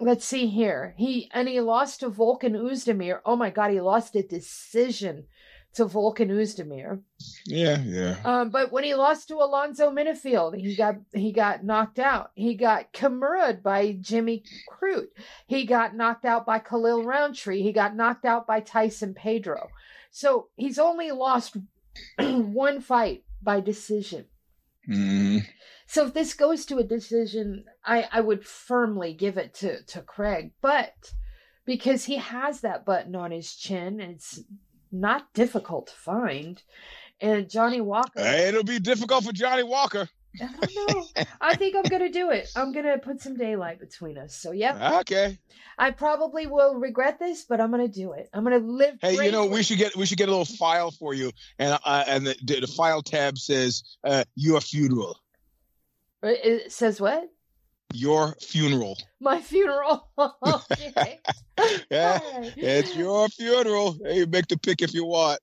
S2: let's see here. He and he lost to Volkan Oezdemir. Oh my god, he lost a decision to Volkan Oezdemir.
S3: Yeah, yeah.
S2: Um, but when he lost to Alonzo Menifield, he got he got knocked out. He got Kimura by Jimmy Crute. He got knocked out by Khalil Rountree. He got knocked out by Tyson Pedro. So he's only lost [CLEARS THROAT] one fight by decision.
S3: Mm.
S2: So if this goes to a decision, I, I would firmly give it to, to Craig. But because he has that button on his chin and it's not difficult to find. And Johnny Walker,
S3: It'll be difficult for Johnny Walker.
S2: I don't know. I think I'm gonna do it. I'm gonna put some daylight between us. So yep,
S3: Okay.
S2: I probably will regret this, but I'm gonna do it. I'm gonna live.
S3: Hey, you know, we should get we should get a little file for you, and uh, and the, the file tab says uh, your funeral,
S2: It it says what?
S3: your funeral.
S2: My funeral. [LAUGHS] okay. [LAUGHS]
S3: Yeah,
S2: right.
S3: it's your funeral. Hey, you make the pick if you want.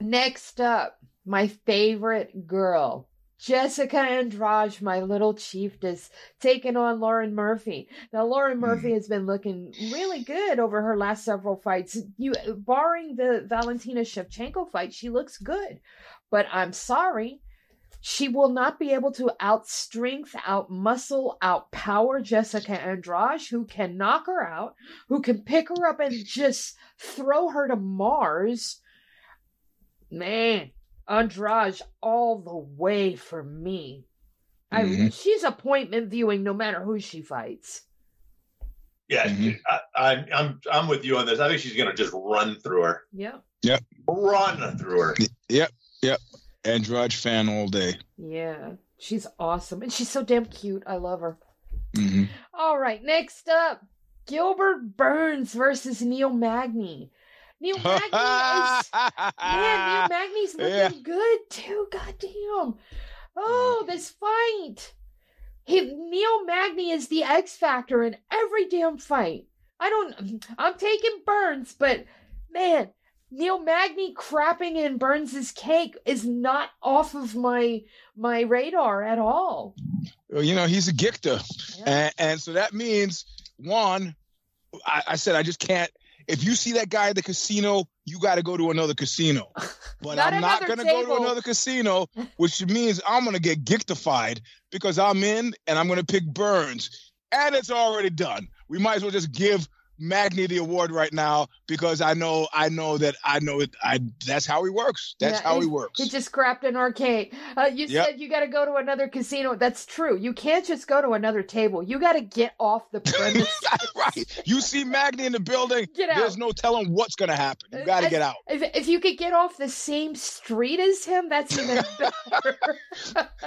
S2: Next up, my favorite girl, Jessica Andrade, my little chiefess, taking on Lauren Murphy. Now, Lauren hmm. Murphy has been looking really good over her last several fights. You, barring the Valentina Shevchenko fight, she looks good. But I'm sorry, she will not be able to outstrength, outmuscle, outpower Jessica Andrade, who can knock her out, who can pick her up and just throw her to Mars. Man, Andrade all the way for me. I
S3: Mhm.
S2: she's appointment viewing no matter who she fights.
S4: Yeah,
S3: Mhm.
S4: I, I'm I'm I'm with you on this. I think she's gonna just run through her,
S2: Yeah. Yeah.
S4: Run through her.
S3: Yep, yep. Andrade fan all day.
S2: Yeah, she's awesome, and she's so damn cute. I love her.
S3: Mm-hmm.
S2: All right, next up, Gilbert Burns versus Neil Magny. Neil [LAUGHS] Magny is man. Neil Magny's looking yeah. good too. Goddamn! Oh, mm. this fight. He, Neil Magny is the X factor in every damn fight. I don't. [CLEARS THROAT] I'm taking Burns, but man, Neil Magny crapping in Burns's cake is not off of my my radar at all.
S3: Well, you know he's a gictor, yeah. and, and, so that means one. I, I, said I just can't. If you see that guy at the casino, you got to go to another casino. [LAUGHS] But not I'm not going to go to another casino, [LAUGHS] which means I'm going to get gictified because I'm in and I'm going to pick Burns, and it's already done. We might as well just give Magny the award right now because I know I know that I know it. I that's how he works. That's yeah, how he works.
S2: He just scrapped an arcade. Uh, you yep. said you got to go to another casino. That's true. You can't just go to another table. You got to get off the [LAUGHS] premise.
S3: right. You see Magny in the building. Get out. There's no telling what's going to happen. You got to get out.
S2: If, if you could get off the same street as him, that's even [LAUGHS] better.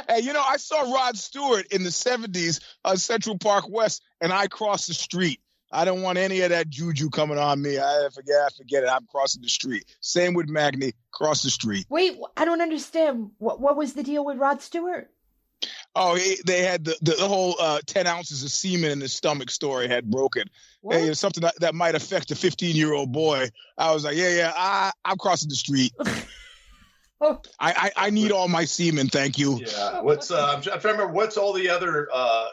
S3: hey, you know I saw Rod Stewart in the '70s on Central Park West, and I crossed the street. I don't want any of that juju coming on me. I forget, I forget it. I'm crossing the street. Same with Magny, cross the street.
S2: Wait, I don't understand. What what was the deal with Rod Stewart?
S3: Oh, he, they had the, the, the whole uh, 10 ounces of semen in his stomach story had broken. Hey, something that, that might affect a 15 year old boy. I was like, yeah, yeah, I, I'm crossing the street. [LAUGHS] okay. I, I, I, need all my semen. Thank you.
S4: Yeah. What's, uh, I'm, trying to remember, what's all the other, uh,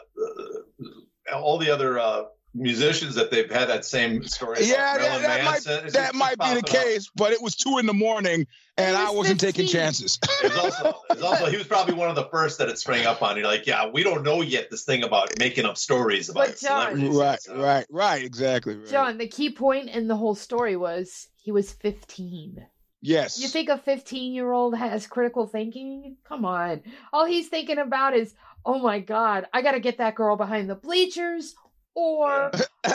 S4: uh all the other, uh, musicians that they've had that same story.
S3: Yeah, that, that might, that might be the case, up. but it was two in the morning and I wasn't 15. taking chances.
S4: it, also, it also, he was probably one of the first that it sprang up on. You're like, yeah, we don't know yet this thing about making up stories about
S3: John, Right, so. right, right, exactly. Right.
S2: John, the key point in the whole story was he was 15.
S3: Yes.
S2: You think a 15 year old has critical thinking? Come on. All he's thinking about is, oh my God, I got to get that girl behind the bleachers or [LAUGHS]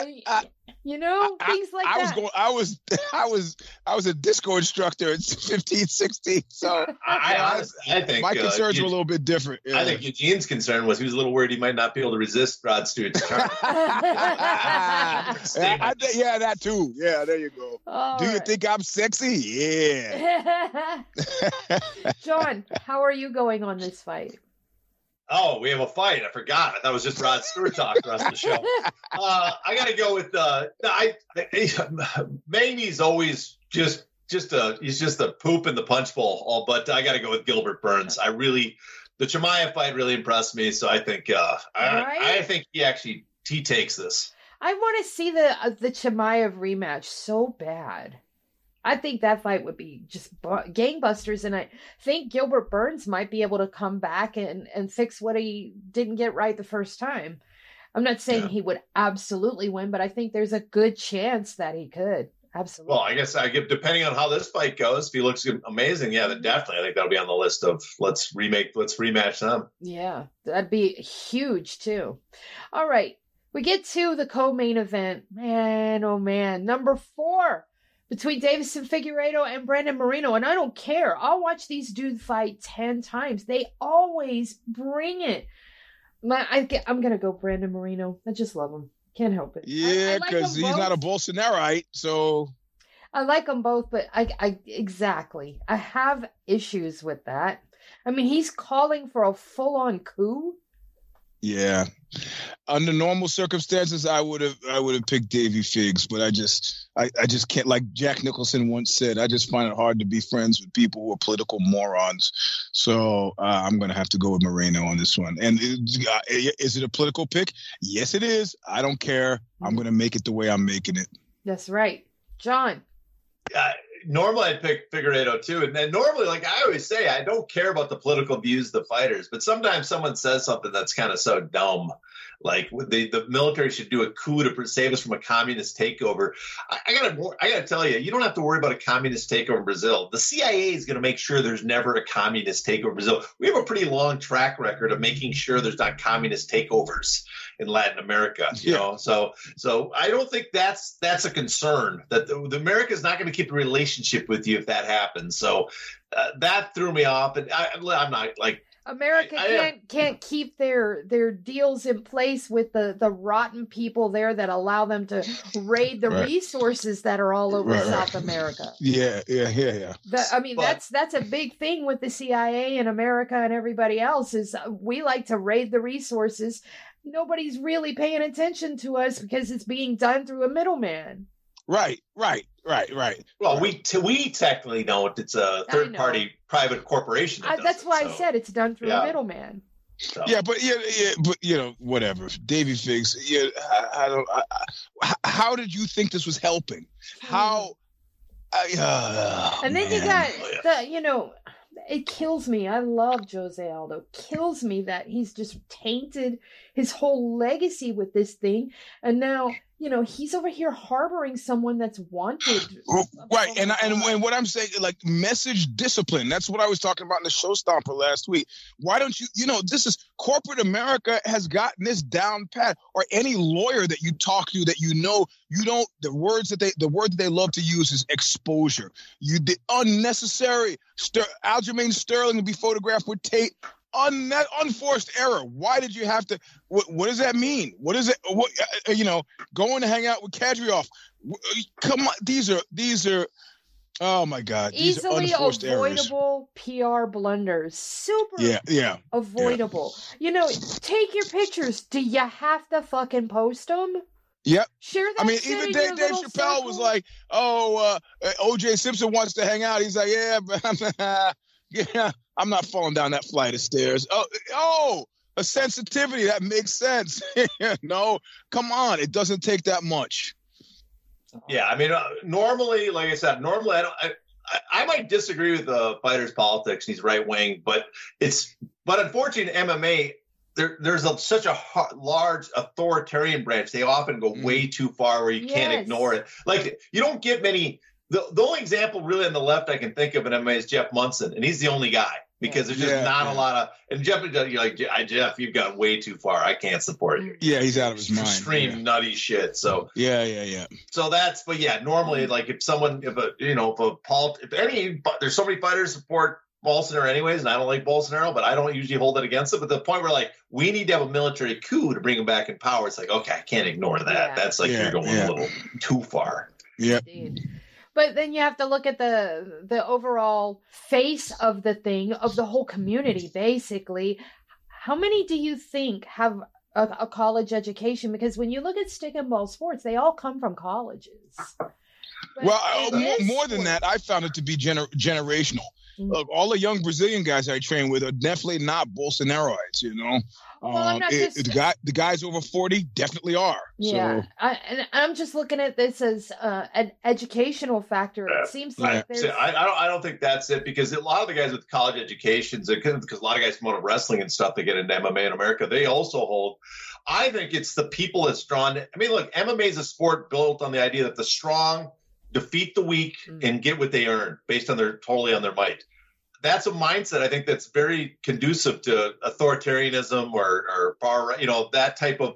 S2: you know things like
S3: I,
S2: I
S3: was going i was [LAUGHS] i was i was a disco instructor at [LAUGHS] 15 16 so
S4: I, I, I, think
S3: my uh, concerns uh, were a little bit different
S4: yeah. i think eugene's concern was he was a little worried he might not be able to resist rod stewart's turn
S3: yeah, yeah that too. Yeah there you go. All do right. you think i'm sexy? Yeah.
S2: John how are you going on this fight
S4: Oh, we have a fight. I forgot. I thought it was just Rod Stewart talk the rest of the show. [LAUGHS] Uh, I got to go with uh, I. Magny's always just just a he's just a poop in the punch bowl. All, but I got to go with Gilbert Burns. I really the Chimaev fight really impressed me. So I think uh, I, right? I think he actually he takes this.
S2: I want to see the uh, the Chimaev rematch so bad. I think that fight would be just gangbusters, and I think Gilbert Burns might be able to come back and and fix what he didn't get right the first time. I'm not saying yeah. he would absolutely win, but I think there's a good chance that he could. Absolutely.
S4: Well, I guess I give depending on how this fight goes. If he looks amazing, yeah, then definitely I think that'll be on the list of let's remake, let's rematch them.
S2: Yeah, that'd be huge too. All right, we get to the co-main event. Man, oh man, number four between Deiveson Figueiredo and Brandon Moreno. And I don't care. I'll watch these dudes fight 10 times. They always bring it. My, I, I'm going to go Brandon Moreno. I just love him. Can't help it.
S3: Yeah, because like he's not a Bolsonaroite. So
S2: I like them both, but I, I exactly. I have issues with that. I mean, he's calling for a full on coup.
S3: Yeah. Under normal circumstances, I would have I would have picked Davy Figs, but I just I, I just can't. Like Jack Nicholson once said, I just find it hard to be friends with people who are political morons. So uh, I'm gonna have to go with Moreno on this one. And uh, is it a political pick? Yes, it is. I don't care. I'm gonna make it the way I'm making it.
S2: That's right, John.
S4: Uh, normally I'd pick Figueiredo too. And then normally, like I always say, I don't care about the political views of the fighters, but sometimes someone says something that's kind of so dumb. Like the, the military should do a coup to save us from a communist takeover. I, I, gotta I gotta tell you, you don't have to worry about a communist takeover in Brazil. The CIA is gonna make sure there's never a communist takeover in Brazil. We have a pretty long track record of making sure there's not communist takeovers. In Latin America. You yeah. know, so so I don't think that's that's a concern that the, the America is not going to keep a relationship with you if that happens. So uh, that threw me off, and I, I'm not like
S2: America I, I can't can't keep their their deals in place with the the rotten people there that allow them to raid the right. resources that are all over right, South right. America.
S3: Yeah, yeah, yeah, yeah.
S2: The, I mean, but, that's that's a big thing with the CIA and America and everybody else is uh, we like to raid the resources. Nobody's really paying attention to us because it's being done through a middleman.
S3: Right, right, right, right.
S4: Well, we t- we technically know it's a third party private corporation. That
S2: I, that's
S4: it,
S2: why
S4: so.
S2: I said it's done through yeah. a middleman.
S3: So. Yeah, but yeah, yeah, but you know, whatever. Davy Figs, yeah, I, I don't. I, I, how did you think this was helping? How?
S2: Uh, and then man. you got the, you know, it kills me. I love Jose Aldo. Kills me that he's just tainted his whole legacy with this thing, and now you know he's over here harboring someone that's wanted. [GASPS]
S3: Right, and and and what I'm saying, like message discipline. That's what I was talking about in the showstopper last week. Why don't you? You know, this is corporate America has gotten this down pat. Or any lawyer that you talk to that you know, you don't. The words that they the word that they love to use is exposure. You the unnecessary. Ster- Aljamain Sterling to be photographed with Tate un, that unforced error. Why did you have to? What, what does that mean? What is it? What uh, you know, going to hang out with Kadyrov? Come on, these are these are. Oh my God! These
S2: Easily avoidable errors. PR blunders. Super.
S3: Yeah, yeah.
S2: Avoidable. Yeah. You know, take your pictures. Do you have to fucking post them?
S3: Yep.
S2: Share that.
S3: I mean, even Dave, Dave Chappelle circle. was like, "Oh, uh, O.J. Simpson wants to hang out." He's like, "Yeah, but [LAUGHS] yeah, I'm not falling down that flight of stairs. Oh, oh, a sensitivity that makes sense. [LAUGHS] no, come on, it doesn't take that much.
S4: Yeah, I mean, uh, normally, like I said, normally I don't. I, I, might disagree with the fighter's politics. He's right wing, but it's but unfortunately, in MMA, there, there's a, such a hard, large authoritarian branch. They often go mm. way too far where you yes. can't ignore it. Like you don't get many. The, the only example really on the left I can think of in MMA is Jeff Monson, and he's the only guy because there's just yeah, not yeah. a lot of. And Jeff, you're like Jeff, you've gone way too far. I can't support you.
S3: Yeah, he's out of his mind.
S4: Extreme
S3: yeah.
S4: nutty shit. So
S3: yeah, yeah, yeah.
S4: So that's, but yeah, normally like if someone, if a you know, if a Paul, if any, but there's so many fighters support Bolsonaro anyways, and I don't like Bolsonaro, but I don't usually hold it against him. But the point where like we need to have a military coup to bring him back in power, it's like okay, I can't ignore that. That's like you're going a little too far.
S3: Yeah.
S2: But then you have to look at the the overall face of the thing of the whole community. Basically, how many do you think have a, a college education? Because when you look at stick and ball sports, they all come from colleges.
S3: But well, uh, more, more than that, I found it to be gener- generational. Mm-hmm. Look, all the young Brazilian guys I train with are definitely not Bolsonaroids, you know. Well, um, it, just... the guy, the guys over forty definitely are.
S2: Yeah,
S3: so.
S2: I, and I'm just looking at this as uh, an educational factor. It seems like
S4: there's... I, I, don't, I don't think that's it because a lot of the guys with college educations, because a lot of guys come out of wrestling and stuff, they get into MMA in America. They also hold. I think it's the people that's drawn. I mean, look, MMA is a sport built on the idea that the strong defeat the weak mm. and get what they earn based on their totally on their might that's a mindset I think that's very conducive to authoritarianism or, or far right, you know that type of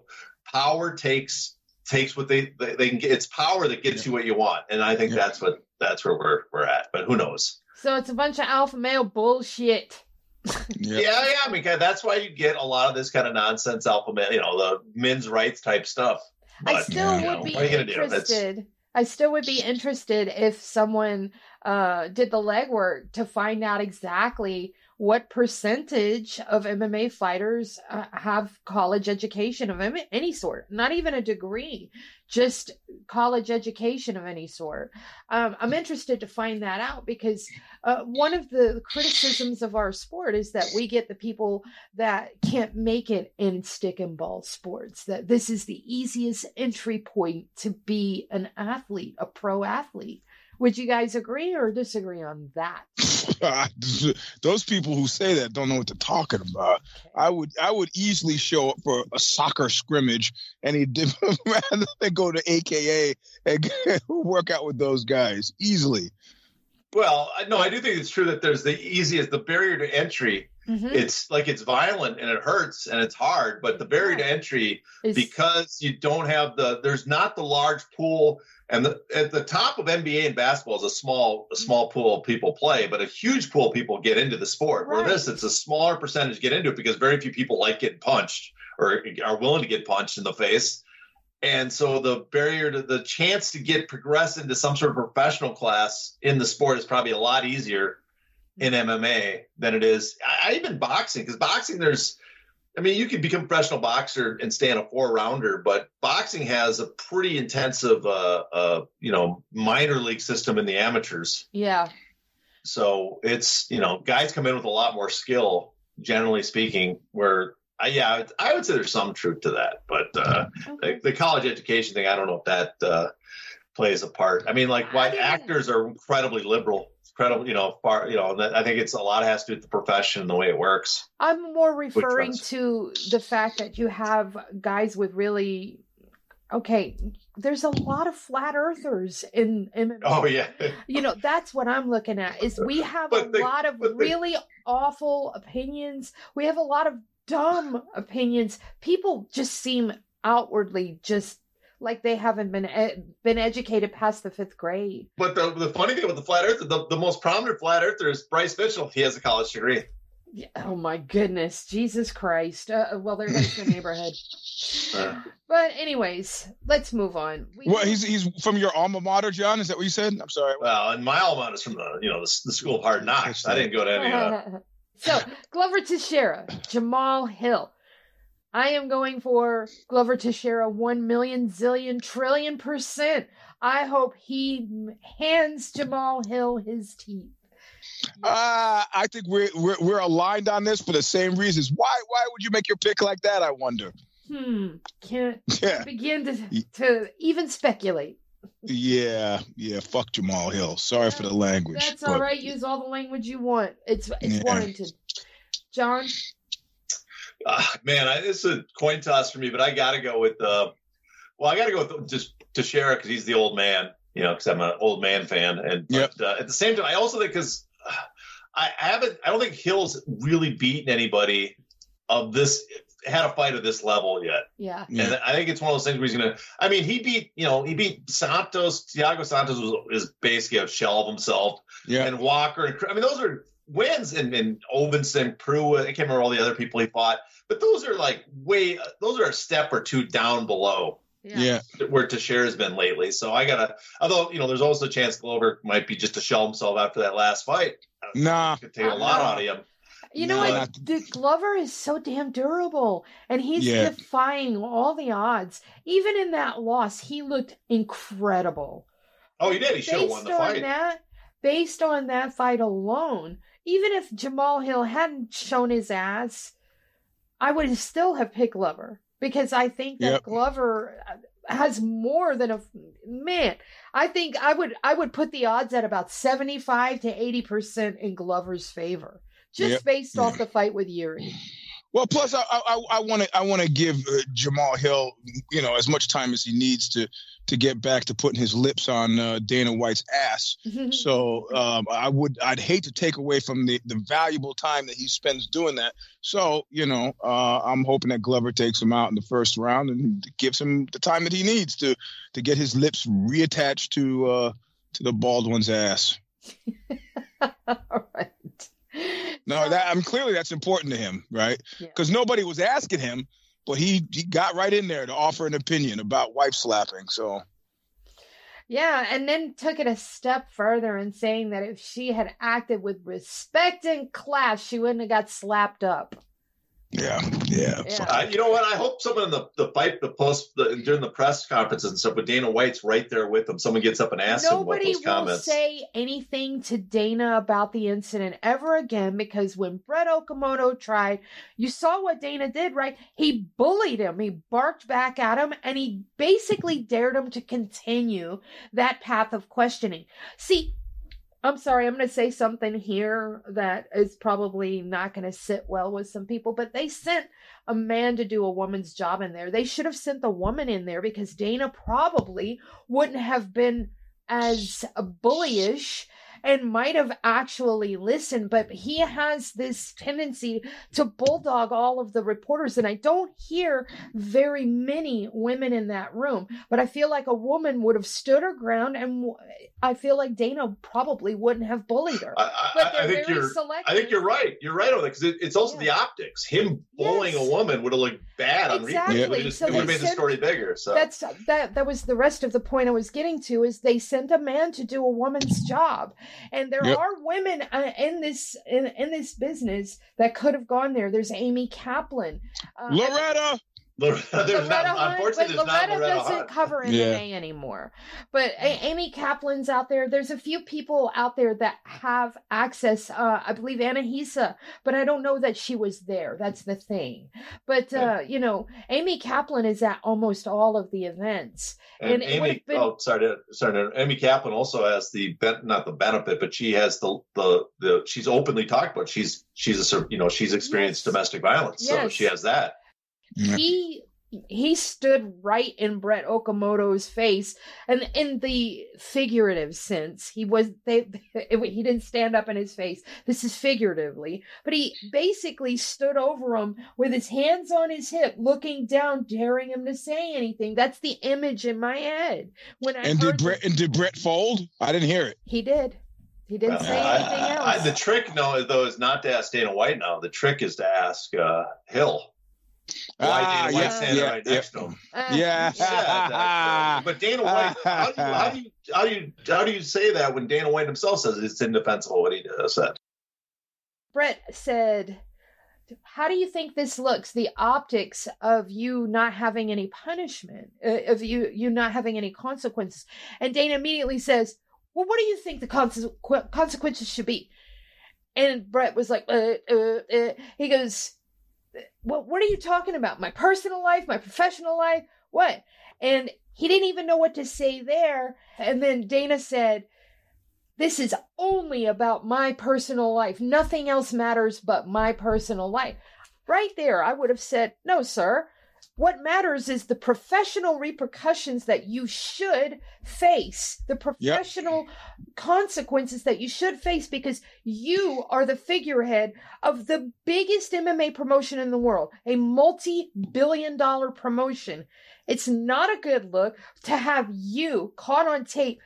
S4: power takes takes what they they, they can get it's power that gets yeah. you what you want and I think yeah. that's what that's where we're we're at but who knows
S2: so it's a bunch of alpha male bullshit
S4: yeah. [LAUGHS] yeah yeah I mean that's why you get a lot of this kind of nonsense alpha male you know the men's rights type stuff
S2: but, I still would know, be interested I still would be interested if someone uh, did the legwork to find out exactly what percentage of MMA fighters uh, have college education of any sort, not even a degree, just college education of any sort. Um, I'm interested to find that out because uh, one of the criticisms of our sport is that we get the people that can't make it in stick and ball sports, that this is the easiest entry point to be an athlete, a pro athlete. Would you guys agree or disagree on that? [LAUGHS]
S3: Those people who say that don't know what they're talking about. Okay. I would I would easily show up for a soccer scrimmage any rather [LAUGHS] than go to AKA and [LAUGHS] work out with those guys easily.
S4: Well, no, I do think it's true that there's the easiest, the barrier to entry. Mm-hmm. It's like it's violent and it hurts and it's hard, but the barrier yeah. to entry it's... because you don't have the there's not the large pool and the, at the top of NBA and basketball is a small a small pool of people play, but a huge pool of people get into the sport. Right. Where this, it's a smaller percentage get into it because very few people like getting punched or are willing to get punched in the face. And so the barrier to the chance to get progress into some sort of professional class in the sport is probably a lot easier in MMA than it is. I, I even boxing because boxing there's I mean, you could become a professional boxer and stay in a four rounder, but boxing has a pretty intensive, uh, uh, you know, minor league system in the amateurs.
S2: Yeah.
S4: So it's, you know, guys come in with a lot more skill, generally speaking, where, uh, yeah, I would say there's some truth to that. But uh, okay. the, the, college education thing, I don't know if that uh, plays a part. I mean, like, why actors are incredibly liberal incredible, you know, far, you know, I think it's a lot has to do with the profession and the way it works.
S2: I'm more referring to the fact that you have guys with really okay, there's a lot of flat earthers in MMA.
S4: Oh yeah.
S2: You know, that's what I'm looking at is we have a lot of really awful opinions. We have a lot of dumb opinions. People just seem outwardly just like they haven't been ed- been educated past the fifth grade.
S4: But the, the funny thing about the flat Earth, the, the most prominent flat earther is Bryce Mitchell. He has a college degree.
S2: Yeah, oh my goodness, Jesus Christ! Uh, well, there goes the neighborhood. [LAUGHS] Uh, but anyways, let's move on.
S3: We well, he's he's from your alma mater, John. Is that what you said? I'm sorry.
S4: Well, and my alma mater is from the you know the, the school of hard knocks. I didn't go to any. Uh... [LAUGHS]
S2: so Glover Teixeira, Jamal Hill. I am going for Glover Teixeira 1 million zillion trillion percent. I hope he hands Jamal Hill his teeth.
S3: Uh, I think we're, we're we're aligned on this for the same reasons. Why why would you make your pick like that? I wonder.
S2: Hmm. Can't [LAUGHS] yeah. begin to to even speculate.
S3: Yeah, yeah. Fuck Jamal Hill. Sorry yeah, for the language.
S2: That's but... all right. Use all the language you want. It's it's yeah. warranted. John.
S4: Uh, man, I, it's a coin toss for me, but I got to go with uh, well, I got to go with just to Teixeira because he's the old man, you know, because I'm an old man fan, and yep. but, uh, at the same time, I also think because uh, I, I haven't, I don't think Hill's really beaten anybody of this had a fight at this level yet.
S2: Yeah.
S4: And I think it's one of those things where he's gonna I mean, he beat, you know, he beat Santos, Thiago Santos was is basically a shell of himself. Yeah. And Walker and I mean those are wins and, and Ovinson, Pruitt, I can't remember all the other people he fought, but those are like way, those are a step or two down below.
S3: Yeah.
S4: Where Teixeira has been lately. So I gotta, although, you know, there's also a chance Glover might be just to shell himself after that last fight.
S3: Nah.
S4: Could take a lot out of him.
S2: You know no, what? The Glover is so damn durable, and he's yeah. defying all the odds. Even in that loss, he looked incredible.
S4: Oh, he did. He should have won the fight.
S2: That, based on that fight alone, even if Jamal Hill hadn't shown his ass, I would still have picked Glover because I think that yep. Glover has more than a man. I think I would I would put the odds at about 75 to 80% in Glover's favor just yep. based off the fight with Yuri.
S3: Well, plus I want to I want to give uh, Jamal Hill you know as much time as he needs to to get back to putting his lips on uh, Dana White's ass. [LAUGHS] so um, I would I'd hate to take away from the the valuable time that he spends doing that. So you know uh, I'm hoping that Glover takes him out in the first round and gives him the time that he needs to to get his lips reattached to uh, to the bald one's ass. [LAUGHS]
S2: All right. [LAUGHS]
S3: No, that I'm clearly that's important to him, right? Because yeah. nobody was asking him, but he he got right in there to offer an opinion about wife slapping. So.
S2: Yeah, and then took it a step further in saying that if she had acted with respect and class, she wouldn't have got slapped up.
S3: Yeah, yeah.
S4: yeah. Uh, you know what? I hope someone in the the fight, the post, the, during the press conferences and stuff, with Dana White's right there with them. Someone gets up and asks Nobody him what those comments.
S2: Nobody will say anything to Dana about the incident ever again because when Brett Okamoto tried, you saw what Dana did, right? He bullied him. He barked back at him, and he basically dared him to continue that path of questioning. See, I'm sorry, I'm going to say something here that is probably not going to sit well with some people, but they sent a man to do a woman's job in there. They should have sent the woman in there because Dana probably wouldn't have been as bullyish and might have actually listened, but he has this tendency to bulldog all of the reporters. And I don't hear very many women in that room, but I feel like a woman would have stood her ground, and I feel like Dana probably wouldn't have bullied her.
S4: I, but I think you're, selective. I think you're right. You're right on that because it, it's also yeah. the optics. Him bullying yes. a woman would have looked bad on exactly. It would have made the story bigger. So
S2: that's that. That was the rest of the point I was getting to. Is they sent a man to do a woman's job, and there yep. are women uh, in this in, in this business that could have gone there. There's Amy Kaplan,
S3: uh, Loretta.
S4: Loretta, [LAUGHS] there's Loretta not, Hunt, unfortunately,
S2: but Loretta,
S4: Loretta
S2: doesn't
S4: Hunt.
S2: cover MMA yeah. anymore. But a- Amy Kaplan's out there. There's a few people out there that have access. Uh, I believe Anahisa, but I don't know that she was there. That's the thing. But uh, you know, Amy Kaplan is at almost all of the events.
S4: And, and Amy, been... oh, sorry, to, sorry. To, Amy Kaplan also has the not the benefit, but she has the the the. She's openly talked about. She's she's a you know she's experienced yes. domestic violence, yes. so she has that
S2: he he stood right in Brett Okamoto's face, and in the figurative sense, he was they [LAUGHS] he didn't stand up in his face. This is figuratively, but he basically stood over him with his hands on his hip, looking down, daring him to say anything. That's the image in my head when I
S3: and did Brett and did Brett fold? I didn't hear it.
S2: He did. He didn't say anything I, else. I,
S4: the trick, no, though, is not to ask Dana White. Now the trick is to ask uh, Hill why ah, Dana White yeah, standing yeah, right yeah. next to him?
S3: Uh, yeah. yeah [LAUGHS]
S4: but Dana White, how do, you, how do you how do you how do you say that when Dana White himself says it's indefensible what he said?
S2: Brett said, "How do you think this looks? The optics of you not having any punishment, uh, of you you not having any consequences." And Dana immediately says, "Well, what do you think the consequences should be?" And Brett was like, uh, uh, uh. "He goes." What, what are you talking about? My personal life, my professional life? What? And he didn't even know what to say there. And then Dana said, This is only about my personal life. Nothing else matters but my personal life. Right there, I would have said, No, sir. What matters is the professional repercussions that you should face, the professional yep. consequences that you should face because you are the figurehead of the biggest MMA promotion in the world, a multi billion dollar promotion. It's not a good look to have you caught on tape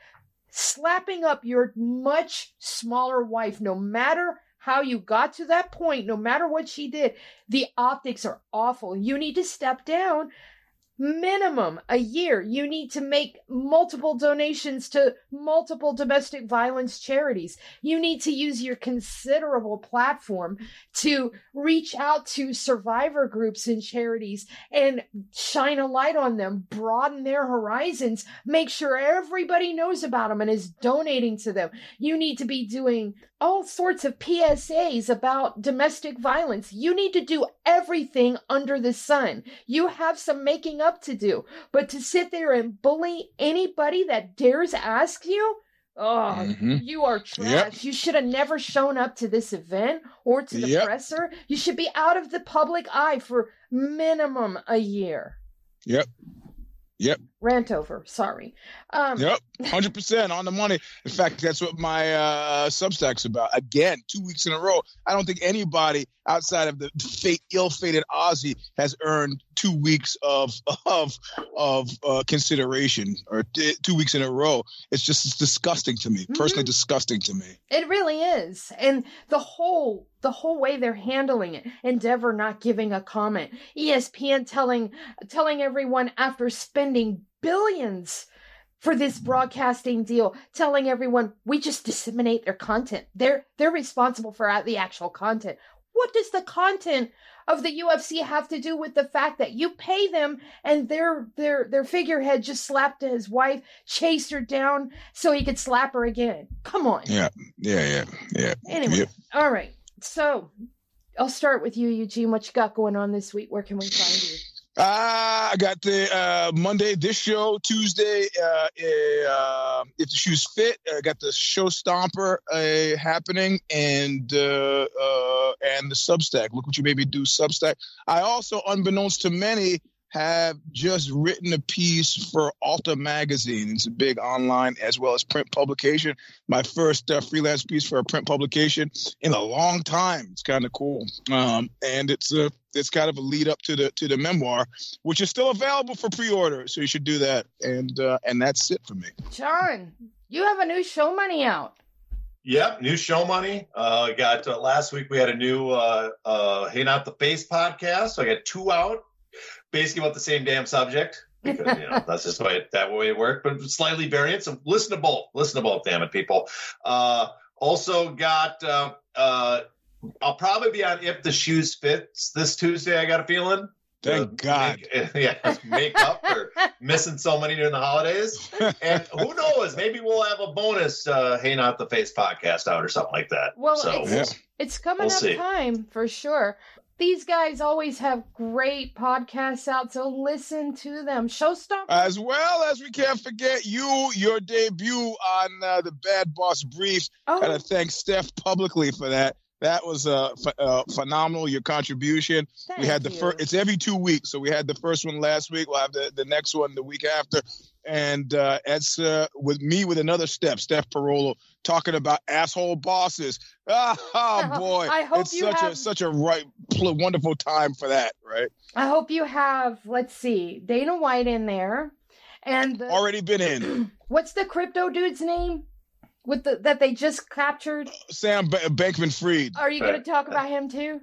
S2: slapping up your much smaller wife, no matter how you got to that point, no matter what she did, the optics are awful. You need to step down minimum a year. You need to make multiple donations to multiple domestic violence charities. You need to use your considerable platform to reach out to survivor groups and charities and shine a light on them, broaden their horizons, make sure everybody knows about them and is donating to them. You need to be doing all sorts of PSAs about domestic violence. You need to do everything under the sun. You have some making up to do. But to sit there and bully anybody that dares ask you, oh, mm-hmm. you are trash. Yep. You should have never shown up to this event or to the yep. presser. You should be out of the public eye for minimum a year.
S3: Yep. Yep.
S2: Rant over. Sorry.
S3: Um, yep. 100% on the money. In fact, that's what my uh, Substack's about. Again, two weeks in a row. I don't think anybody outside of the fate, ill-fated Ozzy has earned two weeks of of of uh, consideration or t- two weeks in a row. It's just it's disgusting to me. Mm-hmm. Personally, disgusting to me.
S2: It really is, and the whole the whole way they're handling it. Endeavor not giving a comment. ESPN telling telling everyone after spending billions for this broadcasting deal, telling everyone we just disseminate their content. They're they're responsible for the actual content. What does the content of the UFC have to do with the fact that you pay them and their their their figurehead just slapped his wife, chased her down so he could slap her again? Come on.
S3: Yeah, yeah, yeah, yeah.
S2: Anyway, yep. all right. So I'll start with you, Eugene. What you got going on this week? Where can we find you?
S3: Uh, I got the uh, Monday this show, Tuesday uh, uh, if the shoes fit. I got the show stomper uh, happening, and uh, uh, and the Substack. Look what you made me do, Substack. I also, unbeknownst to many, have just written a piece for Alta Magazine. It's a big online as well as print publication. My first uh, freelance piece for a print publication in a long time. It's kind of cool, um, and it's a it's kind of a lead up to the to the memoir, which is still available for pre order. So you should do that, and uh, and that's it for me.
S2: John, you have a new show money out.
S4: Yep, new show money. Uh, got uh, last week we had a new uh, uh, "Hey Not the Face" podcast. So I got two out, basically about the same damn subject because you know that's just the way that way it worked, but slightly variant. So listen to both. Listen to both, damn it, people. Uh, also got. Uh, uh, I'll probably be on if the shoes fits this Tuesday. I got a feeling.
S3: Thank God.
S4: Make, [LAUGHS] yeah, make up for missing so many during the holidays. And who knows? Maybe we'll have a bonus uh, "Hey Not the Face" podcast out or something like that.
S2: Well, so it's, we'll, it's coming we'll up see. time for sure. These guys always have great podcasts out, so listen to them. Showstopper.
S3: As well as we can't forget you, your debut on uh, the Bad Boss Brief. Oh. Gotta thank Steph publicly for that. That was uh, uh, phenomenal. Your contribution.
S2: Thank
S3: we had
S2: the
S3: first. It's every two weeks, so we had the first one last week. We'll have the, the next one the week after, and uh, it's uh, with me with another step, Steph Parolo, talking about asshole bosses. [LAUGHS] Ah, oh [LAUGHS] boy,
S2: I hope
S3: it's
S2: you
S3: such
S2: have...
S3: a such a right wonderful time for that, right?
S2: I hope you have. Let's see, Dana White in there, and the...
S3: already been in. [CLEARS THROAT]
S2: What's the crypto dude's name? with the that they just captured?
S3: Sam B- Bankman Fried.
S2: Are you going to talk about him too?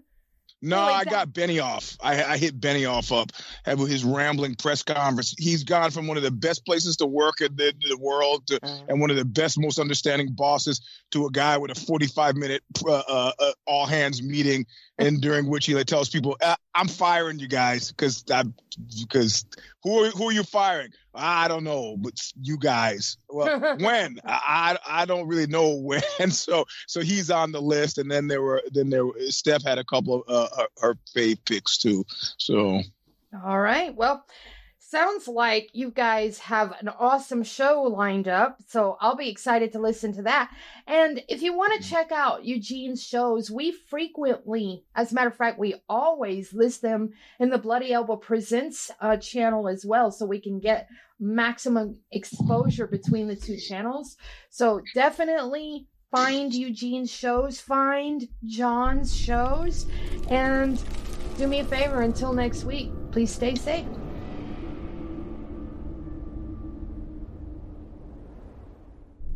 S3: No, oh, I got Benioff. I, I hit Benioff up with his rambling press conference. He's gone from one of the best places to work in the, the world to, uh, and one of the best, most understanding bosses to a guy with a 45 minute uh, uh, uh all hands meeting, and during which he like, tells people, uh, "I'm firing you guys because because who are, who are you firing? I don't know, but you guys. Well, when? [LAUGHS] I, I don't really know [LAUGHS] when. So so he's on the list, and then there were then there Steph had a couple of uh, her, her fave picks too. So.
S2: All right. Well, sounds like you guys have an awesome show lined up. So I'll be excited to listen to that. And if you want to check out Eugene's shows, we frequently, as a matter of fact, we always list them in the Bloody Elbow Presents uh, channel as well. So we can get maximum exposure between the two channels. So definitely find Eugene's shows, find John's shows, and do me a favor until next week. Please stay safe.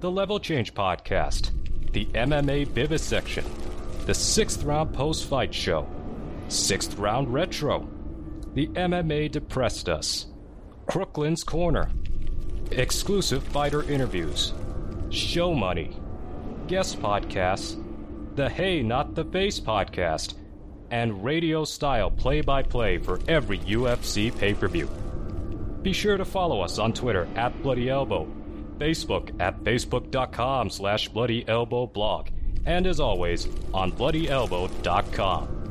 S1: the Level Change Podcast, the MMA Vivisection, the Sixth Round Post Fight Show, Sixth Round Retro, the MMA Depressed Us, Crooklyn's Corner, exclusive fighter interviews, show money, guest podcasts, the Hey Not the Face podcast, and radio style play by play for every UFC pay per view. Be sure to follow us on Twitter at Bloody Elbow Facebook at facebook.com slash bloodyelbowblog, and as always, on bloodyelbow.com.